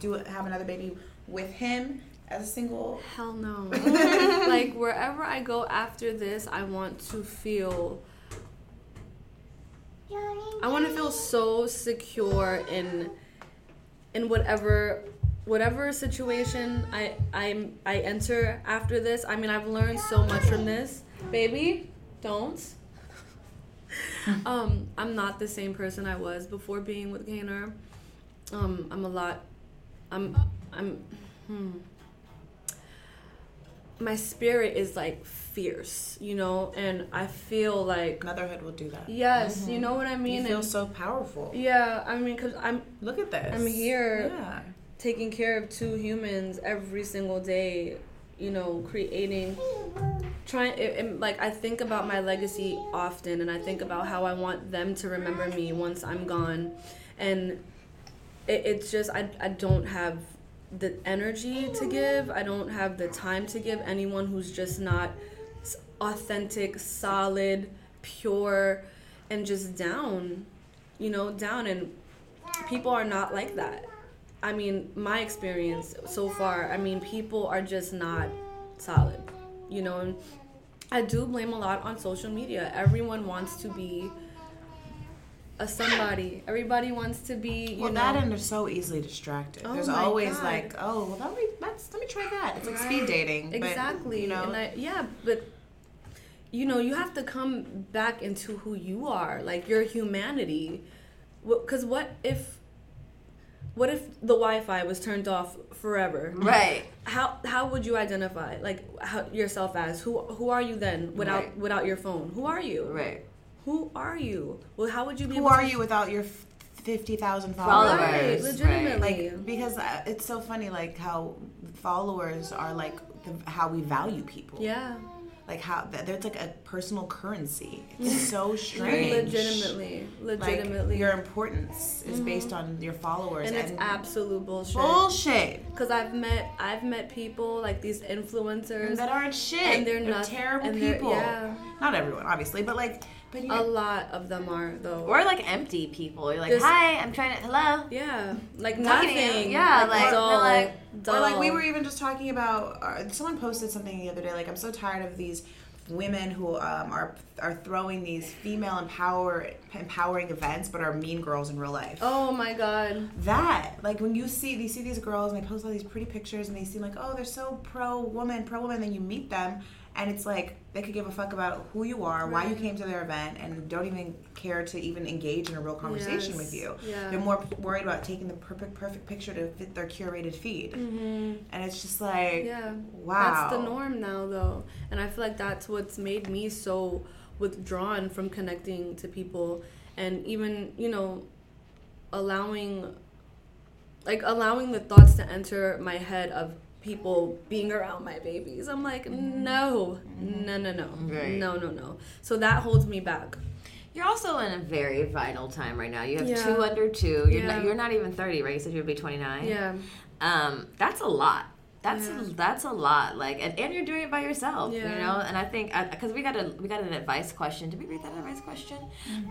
do have another baby with him as a single? Hell no. *laughs* like wherever I go after this, I want to feel. I want to feel so secure in, in whatever, whatever situation I I'm I enter after this. I mean, I've learned so much from this, baby. Don't. *laughs* um, I'm not the same person I was before being with Kaner. Um, I'm a lot. I'm I'm. Hmm my spirit is like fierce, you know, and I feel like motherhood will do that. Yes, you mm-hmm. know what I mean. You feel And- so powerful. Yeah, I mean, cause I'm Look at this. I'm here Yeah. taking care of two humans every single day, you know, creating, trying. It, it- like I think about my legacy often, and I think about how I want them to remember me once I'm gone, and it, it's just I I don't have the energy to give. I don't have the time to give anyone who's just not authentic, solid, pure, and just down. You know, down and people are not like that. I mean, my experience so far, I mean, people are just not solid, you know, and I do blame a lot on social media. Everyone wants to be a somebody. Everybody wants to be, you Well, know. that and they're so easily distracted. Oh There's always God. like, oh, well, let me let's let me try that. It's like speed Right. dating. but, Exactly. you know, and I, yeah, but you know, you have to come back into who you are, like your humanity. Because what if, what if the Wi-Fi was turned off forever? Right. How how would you identify like how, yourself as who who are you then without Right. without your phone? Who are you? Right. Who are you? Well, how would you be? who are to- you without your fifty thousand followers? Right, legitimately. Like because uh, it's so funny, like how followers are like the, how we value people. Yeah. Like how th- there's like a personal currency. It's so *laughs* strange. Legitimately, legitimately. Like, your importance is Mhm. based on your followers, and it's absolute bullshit. Bullshit. Because I've met I've met people like these influencers that aren't shit. and they're, They're not terrible and they're- people. Yeah, Not everyone, obviously, but like, but a lot of them are though. Or like empty people. You're like, Just- hi, I'm trying to, hello. Yeah, like Talking to you. nothing. Yeah, like, like, dull, they're like- Or like we were even just talking about. Uh, someone posted something the other day. Like I'm so tired of these women who um, are are throwing these female empower empowering events, but are mean girls in real life. Oh my god. That like when you see you see these girls and they post all these pretty pictures and they seem like oh they're so pro woman pro woman. Then you meet them and it's like they could give a fuck about who you are, why you came to their event, and don't even care to even engage in a real conversation Yes. with you. Yeah. They're more worried about taking the perfect perfect picture to fit their curated feed. Mhm. And it's just like, Yeah. wow. That's the norm now, though. And I feel like that's what's made me so withdrawn from connecting to people and even, you know, allowing, like, allowing the thoughts to enter my head of people being around my babies. I'm like, no, no, no, no, Right. no, no, no. So that holds me back. You're also in a very vital time right now. You have Yeah. two under two. You're, Yeah. not, you're not even 30, right? You said you would be 29. Yeah. Um, that's a lot. That's Yeah. that's a lot. Like, and, and you're doing it by yourself. You know. And I think because we got a we got an advice question. Did we read that advice question?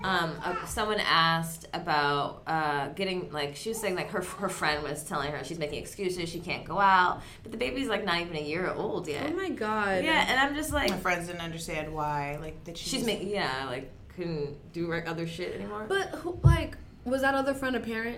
Um, uh, someone asked about uh, getting like she was saying like her her friend was telling her she's making excuses. She can't go out, but the baby's like not even a year old yet. Oh my god. Yeah, and I'm just like my friends didn't understand why. Like that she's making yeah like couldn't do re- other shit anymore. But, who, like, was that other friend a parent?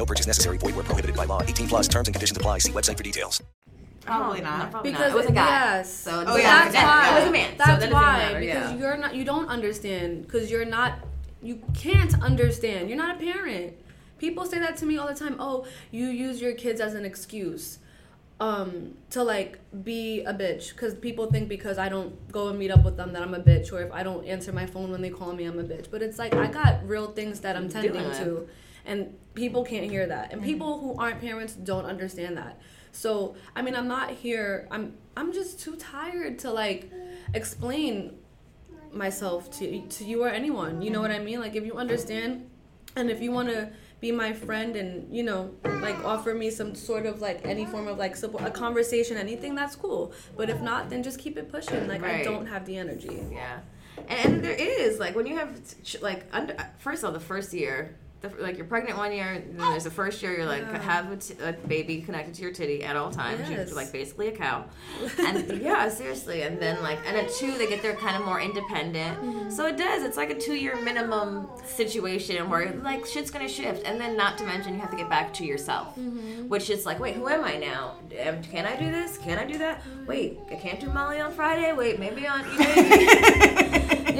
No purchase necessary. Void where prohibited by law. 18 plus terms and conditions apply. See website for details. Probably not. Probably because not. It was a guy. Yes. So Oh, yeah, that's yeah, why. It was a man. so That's that why matter, because yeah. you're not. You don't understand because you're not. You can't understand. You're not a parent. People say that to me all the time. Oh, you use your kids as an excuse um to like be a bitch because people think because i don't go and meet up with them that i'm a bitch or if i don't answer my phone when they call me i'm a bitch but it's like i got real things that i'm tending Dealing with. to and people can't hear that. And people who aren't parents don't understand that. So i mean i'm not here i'm i'm just too tired to like explain myself to to you or anyone. You know what i mean? Like if you understand and if you want to be my friend and you know like offer me some sort of like any form of like support a conversation anything that's cool. But if not then just keep it pushing. Like i don't have the energy. Yeah, and, and there is like when you have like under first of all the first year. The, like you're pregnant one year, and then there's the first year you're like Yeah. have a, t- a baby connected to your titty at all times. You're Yes. like basically a cow, *laughs* and yeah, seriously. And then like and at two they get there kind of more independent. Mm-hmm. So it does. It's like a two year minimum situation where like shit's gonna shift, and then not to mention you have to get back to yourself, Mm-hmm. which is like wait who am I now? Can I do this? Can I do that? Wait, I can't do Molly on Friday. Wait, maybe on *laughs*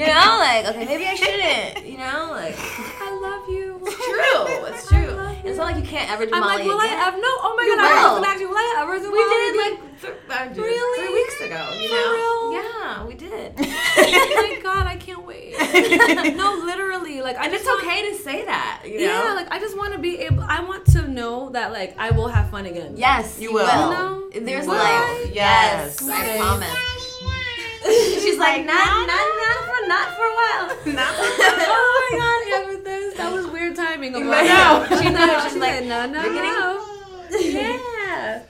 you know like okay maybe I shouldn't. You know like i love you it's true. It's true. It's not like you can't ever do I'm Molly like, will again. I ever? No, oh my You god, I was will. gonna ask you, will I ever do We Molly did again? like th- I did Really? three weeks ago. You For know? real? Yeah, we did. *laughs* oh my god, I can't wait. *laughs* no, literally, like I and just it's want- okay to say that. You know? Yeah, like I just want to be able. I want to know that like I will have fun again. Yes, you, will. You know? There's Will life. I? Yes, I promise. She's like, not, not, not for, not for a while. *laughs* Not for a while. oh my god, amethyst, that was weird timing. Of I mine. know. She knows. She's She like, said, no, no, no. Yeah.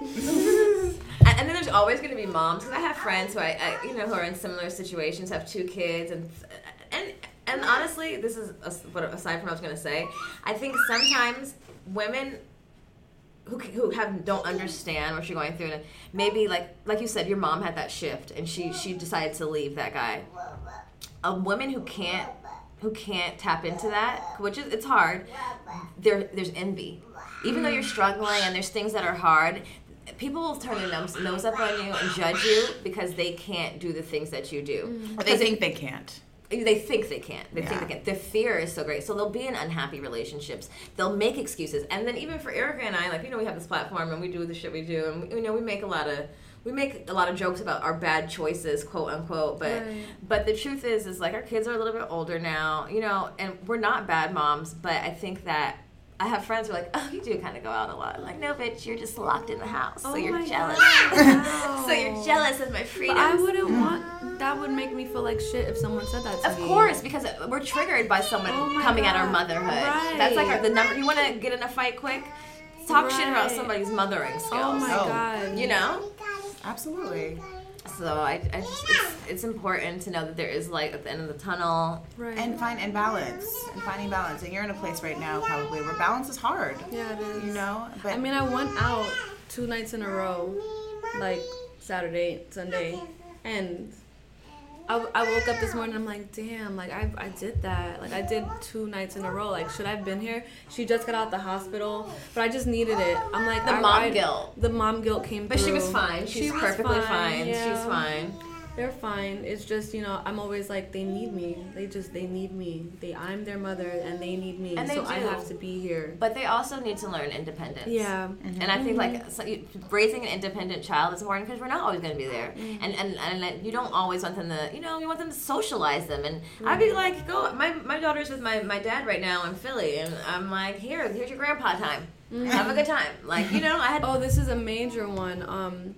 And, and then there's always going to be moms because I have friends who I, I, you know, who are in similar situations, have two kids, and and and honestly, this is a, what aside from what I was going to say. I think sometimes women who who have don't understand what you're going through, and maybe like like you said, your mom had that shift, and she she decided to leave that guy. A woman who can't who can't tap into that, which is it's hard. There there's envy, even though you're struggling and there's things that are hard. People will turn their nose, nose up on you and judge you because they can't do the things that you do. Mm-hmm. Or they think they can't. They think they can't. They think they can't. The fear is so great. So they'll be in unhappy relationships. They'll make excuses. And then even for Erica and I, like you know, we have this platform and we do the shit we do, and you know, we make a lot of we make a lot of jokes about our bad choices, quote unquote. But Right. but the truth is, is like our kids are a little bit older now, you know, and we're not bad moms. But I think that. I have friends who are like, oh, you do kind of go out a lot. I'm like, no, bitch, you're just locked in the house, so Oh you're jealous. God. *laughs* so you're jealous of my freedom. I wouldn't want. That would make me feel like shit if someone said that to Of me. Of course, because we're triggered by someone Oh coming at our motherhood. Right. That's like our, the number. You want to get in a fight quick? Talk shit about somebody's mothering skills. Oh my god. You know. Absolutely. So I, I just it's, it's important to know that there is light at the end of the tunnel. Right. And find and balance and finding balance. And you're in a place right now probably where balance is hard. yeah, it is. You know, but I mean, I went out two nights in a row, like Saturday, Sunday, and I, I woke up this morning. I'm like, damn, like I, I did that. Like I did two nights in a row. Like should I have been here? She just got out the hospital, but I just needed it. I'm like The I- mom guilt. The mom guilt came But she was fine. She's She was perfectly fine. She's yeah. fine. They're fine. It's just you know I'm always like they need me. They just they need me. They I'm their mother and they need me. And they so I have to be here. But they also need to learn independence. Yeah. And I think like so you, raising an independent child is important because we're not always going to be there, and, and and you don't always want them to, you know, you want them to socialize them. And I'd be like, go. My my daughter's with my my dad right now in Philly, and I'm like, here, here's your grandpa time. Have a good time. Like you know, I had. *laughs* Oh, this is a major one. Um,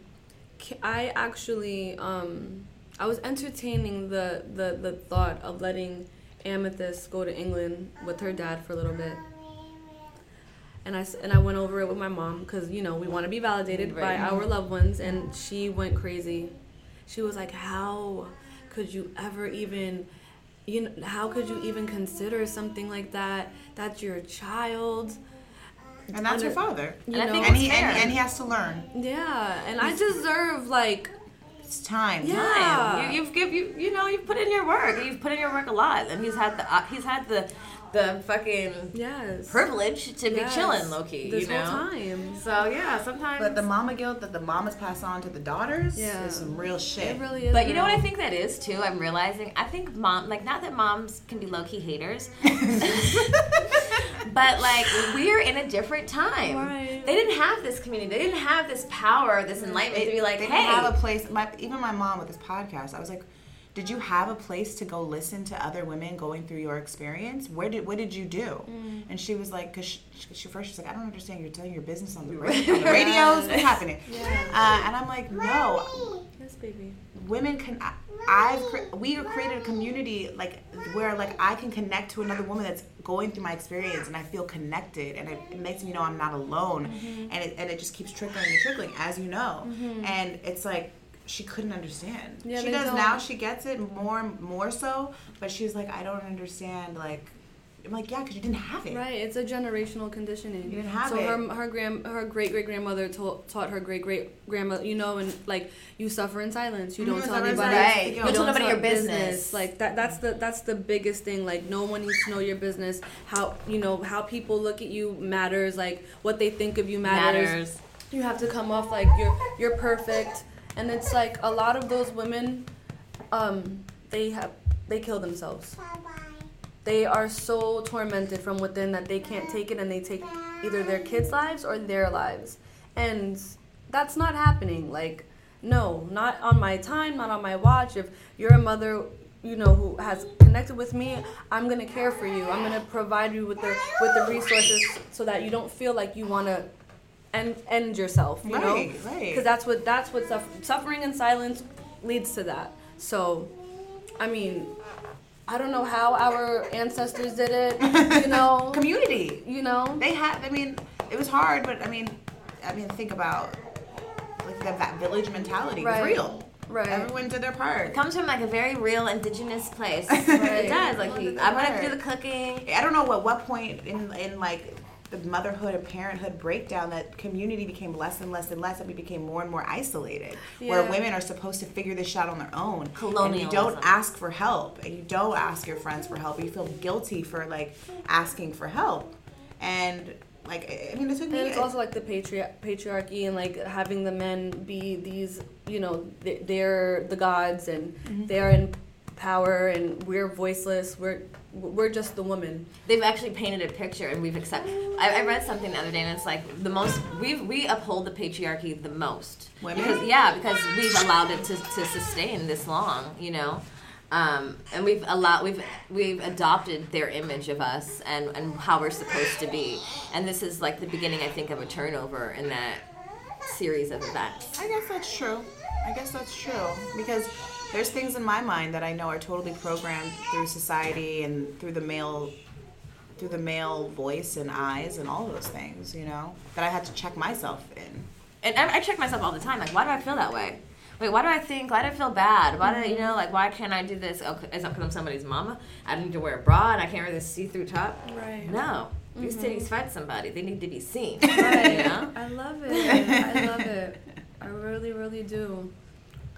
I actually um, I was entertaining the, the the thought of letting Amethyst go to England with her dad for a little bit. And I, s- and I went over it with my mom because you know we want to be validated by our loved ones and she went crazy. She was like, "How could you ever even, you know, how could you even consider something like that? That's your child." and that's her Under- father. you And I know? think And he, and, and he has to learn. Yeah, and I deserve like It's time. Yeah. time. You, you've give you you know you've put in your work. You've put in your work a lot, and he's had the uh, he's had the the fucking yes privilege to be Yes. chilling low key. This you know? whole time. So yeah, sometimes. But the mama guilt that the mamas pass on to the daughters Yeah. is some real shit. It Really, is. but you know what I think that is too? I'm realizing. I think mom, like, not that moms can be low key haters, *laughs* but like we're in a different time. They didn't have this community. They didn't have this power, this enlightenment to be like, they hey, didn't have a place. My, even my mom with this podcast, I was like, "Did you have a place to go listen to other women going through your experience? Where did what did you do?" Mm. And she was like, "Cause she, she first she's like, I don't understand. You're telling your business on the, ra- *laughs* on the radios. What's happening?" Uh, and I'm like, "No, Yes, baby. women can I- i've cre- we created a community like where like i can connect to another woman that's going through my experience and i feel connected and it, it makes me know i'm not alone Mhm. and it, and it just keeps trickling and trickling as you know Mhm. and it's like she couldn't understand Yeah, she does don't. now she gets it more more so but she's like i don't understand like i'm like yeah because you didn't have it Right, it's a generational conditioning. You didn't have so it. So her her grand her great great grandmother taught taught her great great grandmother, you know, and like you suffer in silence. You don't Mhm, tell anybody. silence. Right. You Don't don't tell tell your business. Like that that's the that's the biggest thing. Like no one needs to know your business. How you know how people look at you matters. Like what they think of you matters. Matters. You have to come off like you're you're perfect. And it's like a lot of those women, um, they have they kill themselves they are so tormented from within that they can't take it and they take either their kids' lives or their lives. And that's not happening. Like, no, not on my time, not on my watch. If you're a mother, you know, who has connected with me, I'm gonna care for you. I'm gonna provide you with the with the resources so that you don't feel like you wanna end end yourself. You know, Right, right. Because that's what that's what suff- suffering in silence leads to that. So, I mean, I don't know how our ancestors did it. You *laughs* know, community. You know, they had. I mean, it was hard, but I mean, I mean, think about like that, that village mentality Right. was real. Right. Everyone did their part. It comes from like a very real indigenous place. *laughs* It does. Like you, I'm gonna do the cooking. I don't know at what point in in like the motherhood and parenthood breakdown that community became less and less and less and we became more and more isolated where women are supposed to figure this out on their own. And you don't ask for help and you don't ask your friends for help you feel guilty for like asking for help. And like I mean it took And me it's also like the patri- patriarchy and like having the men be these, you know, they're the gods and Mhm. they're in power and we're voiceless. We're we're just the woman. They've actually painted a picture, and we've accepted. I, I read something the other day, and it's like the most we we uphold the patriarchy the most. Women? Because, yeah, because we've allowed it to, to sustain this long, you know. Um, and we've allowed we've we've adopted their image of us and, and how we're supposed to be. And this is like the beginning, I think, of a turnover in that series of events. I guess that's true. I guess that's true because there's things in my mind that I know are totally programmed through society and through the male through the male voice and eyes and all those things, you know, that I had to check myself in. And I, I check myself all the time. Like, why do I feel that way? Wait, why do I think? Why do I feel bad? Why do I, you know, like, why can't I do this? Oh, is that because I'm somebody's mama? I don't need to wear a bra and I can't wear this see-through top. Right. No, these Mhm. titties fight somebody. They need to be seen. Right. *laughs* You know? I love it. I love it. I really, really do.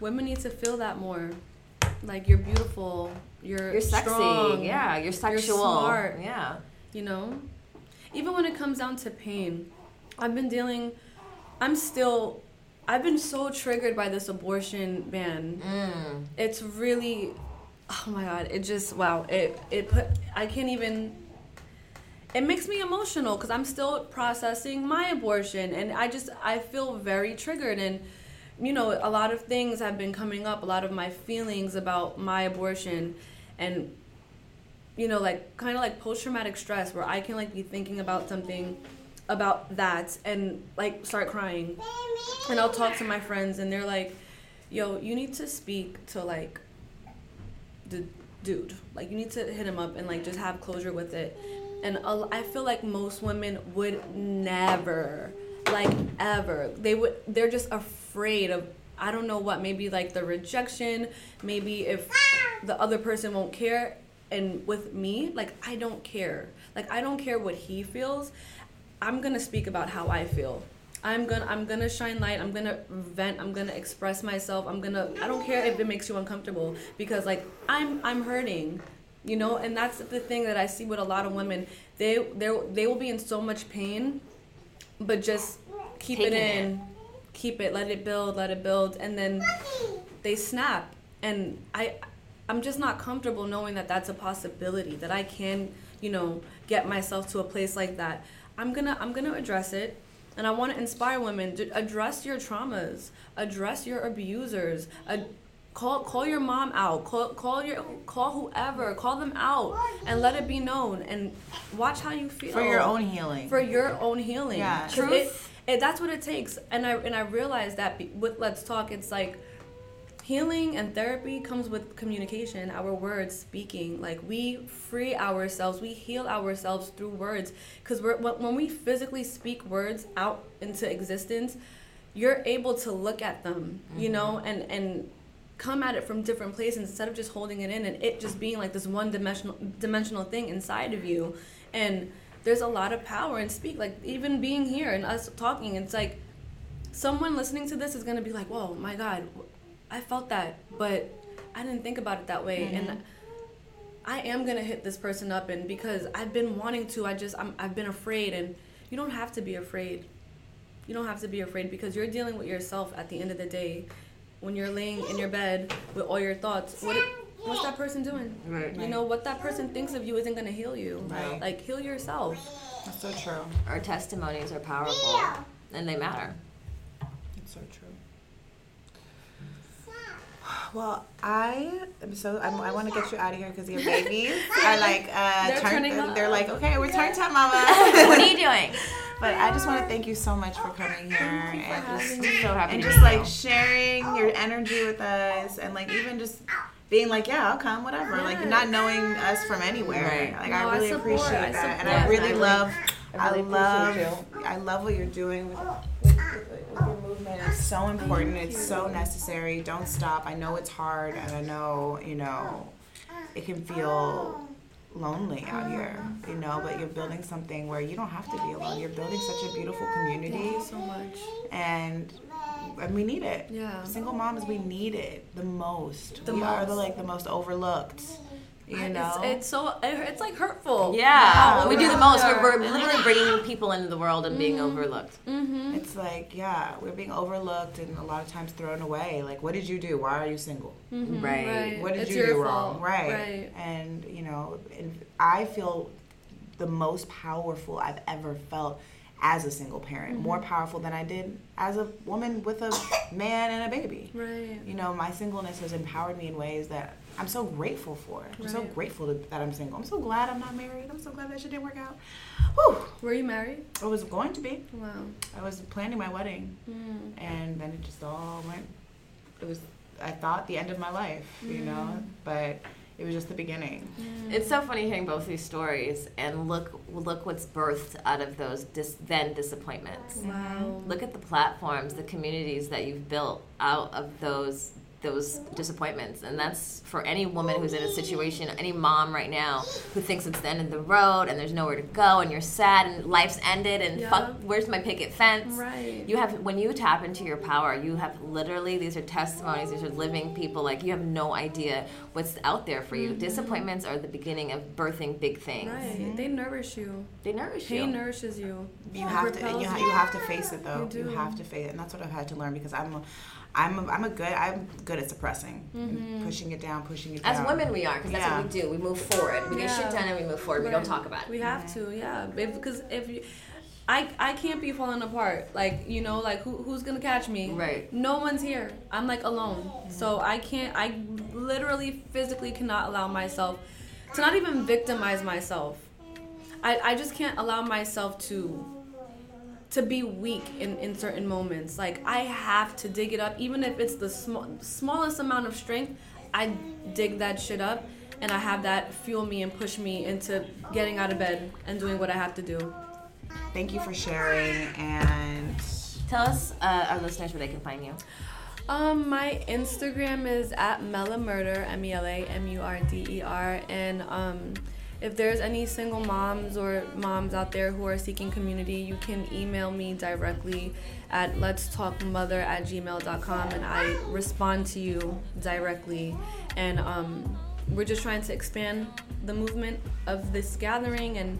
Women need to feel that more. Like you're beautiful. You're You're sexy. strong, Yeah, you're sexual. you're smart. Yeah. You know, even when it comes down to pain, I've been dealing. I'm still. I've been so triggered by this abortion ban. Mm. It's really. Oh my god! It just wow. It it put. I can't even it makes me emotional because I'm still processing my abortion and I just I feel very triggered and you know a lot of things have been coming up a lot of my feelings about my abortion and you know like kind of like post traumatic stress where I can like be thinking about something about that and like start crying. And I'll talk to my friends and they're like yo you need to speak to like the dude. Like you need to hit him up and like just have closure with it. And I feel like most women would never like ever they would they're just afraid of i don't know what maybe like the rejection maybe if the other person won't care. And with me like i don't care. Like i don't care what he feels. I'm gonna speak about how i feel. I'm gonna i'm gonna shine light. I'm gonna vent. I'm gonna express myself. I'm gonna i don't care if it makes you uncomfortable because like i'm i'm hurting You know, and that's the thing that I see with a lot of women. They they they will be in so much pain, but just keep it Taking in, keep it, let it build, let it build, and then they snap. And I, I'm just not comfortable knowing that that's a possibility that I can, you know, get myself to a place like that. I'm gonna I'm gonna address it. And I want to inspire women to address your traumas, address your abusers, ad- call call your mom out, call call your call whoever, call them out, and let it be known. And watch how you feel For your own healing. For your own healing. Yeah. 'Cause Truth. It, it, that's what it takes. And I and I realized that with Let's Talk, it's like healing and therapy comes with communication our words speaking. Like we free ourselves we heal ourselves through words. Because we're when when we physically speak words out into existence you're able to look at them you mm-hmm. know and and come at it from different places instead of just holding it in and it just being like this one dimensional dimensional thing inside of you. And there's a lot of power in speak like even being here and us talking it's like someone listening to this is going to be like whoa my god i felt that but i didn't think about it that way Mhm. and i am going to hit this person up and because i've been wanting to i just I'm, i've been afraid and you don't have to be afraid you don't have to be afraid because you're dealing with yourself at the end of the day when you're laying in your bed with all your thoughts what what's that person doing Right. you know what that person thinks of you isn't going to heal you Right. like heal yourself that's so true Our testimonies are powerful, and they matter. That's so true. *sighs* Well, I am so I'm, I want to get you out of here because your *laughs* babies are like uh, They're turn- turning up. They're like, okay, we're turn time, mama. *laughs* What are you doing? *laughs* But I just want to thank you so much for coming here and just me. So happy and just like sharing your energy with us and like even just being like, yeah, I'll come, whatever. Like not knowing us from anywhere. Right. Like No, I I really support- appreciate I that, and support. I really I really- love. I really I love. appreciate I love what you're doing with, oh. with, with your movement. It's so important. It's so necessary. Don't stop. I know it's hard, and I know you know it can feel lonely out here, you know, but you're building something where you don't have to be alone. You're building such a beautiful community. Thank you so much. And and we need it. Yeah. Single moms, we need it the most. The we are the most. like the most overlooked. You know. it's, it's so it's like hurtful Yeah, Yeah. we do the most. We're, we're literally bringing people into the world and being Mhm. overlooked. Mm-hmm. It's like, yeah, we're being overlooked and a lot of times thrown away. Like, what did you do? Why are you single? Mhm, Right. right. What did It's you your do wrong? Right. Right. And, you know, and I feel the most powerful I've ever felt as a single parent. Mhm. More powerful than I did as a woman with a man and a baby. Right. You know, my singleness has empowered me in ways that I'm so grateful for. I'm so grateful to, that I'm single. I'm so glad I'm not married. I'm so glad that shit didn't work out. Whew. Were you married? I was going to be. Wow. I was planning my wedding, Mm. and then it just all went. It was, I thought, the end of my life, you know, Mm. but it was just the beginning. It's so funny hearing both these stories and look look what's birthed out of those dis, then disappointments. Wow. Look at the platforms, the communities that you've built out of those those disappointments and that's for any woman who's in a situation any mom right now who thinks it's the end of the road and there's nowhere to go and you're sad and life's ended and Yeah. fuck where's my picket fence Right. you have when you tap into your power you have literally these are testimonies these are living people like you have no idea what's out there for you Mhm. disappointments are the beginning of birthing big things Right. They nourish you. they nourish Pain you nourishes you. You It have to, you, ha- you have to face it though. You You, have to face it, and that's what I've had to learn because I'm, a, I'm, a, I'm a good, I'm good at suppressing, and Mhm. pushing it down, pushing it down. as down. women we are because that's Yeah. what we do we move forward we get shit Yeah. done and we move forward we don't talk about it We have to, yeah. Because if you, I, I can't be falling apart. Like you know, like who, who's gonna catch me? Right. No one's here. I'm like alone. So I can't. I literally, physically cannot allow myself to not even victimize myself. I, I just can't allow myself to to be weak in, in certain moments. Like I have to dig it up, even if it's the sm- smallest amount of strength. I dig that shit up, and I have that fuel me and push me into getting out of bed and doing what I have to do. Thank you for sharing, and tell us uh, our listeners where they can find you Um, my Instagram is at Mela Murder, M E L A M U R D E R, and um, if there's any single moms or moms out there who are seeking community, you can email me directly at let's talk mother at gmail.com and I respond to you directly. And um, we're just trying to expand the movement of this gathering and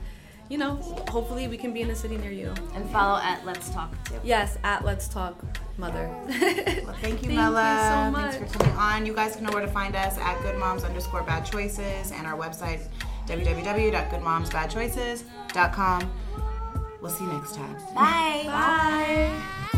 you know, hopefully we can be in a city near you. And follow at Let's Talk too. Yes, at Let's Talk Mother. *laughs* Well, thank you, Thank Mela. you so much. Thanks for coming on. You guys can know where to find us at goodmoms underscore bad choices and our website www.goodmomsbadchoices.com. We'll see you next time. Bye. Bye. Cause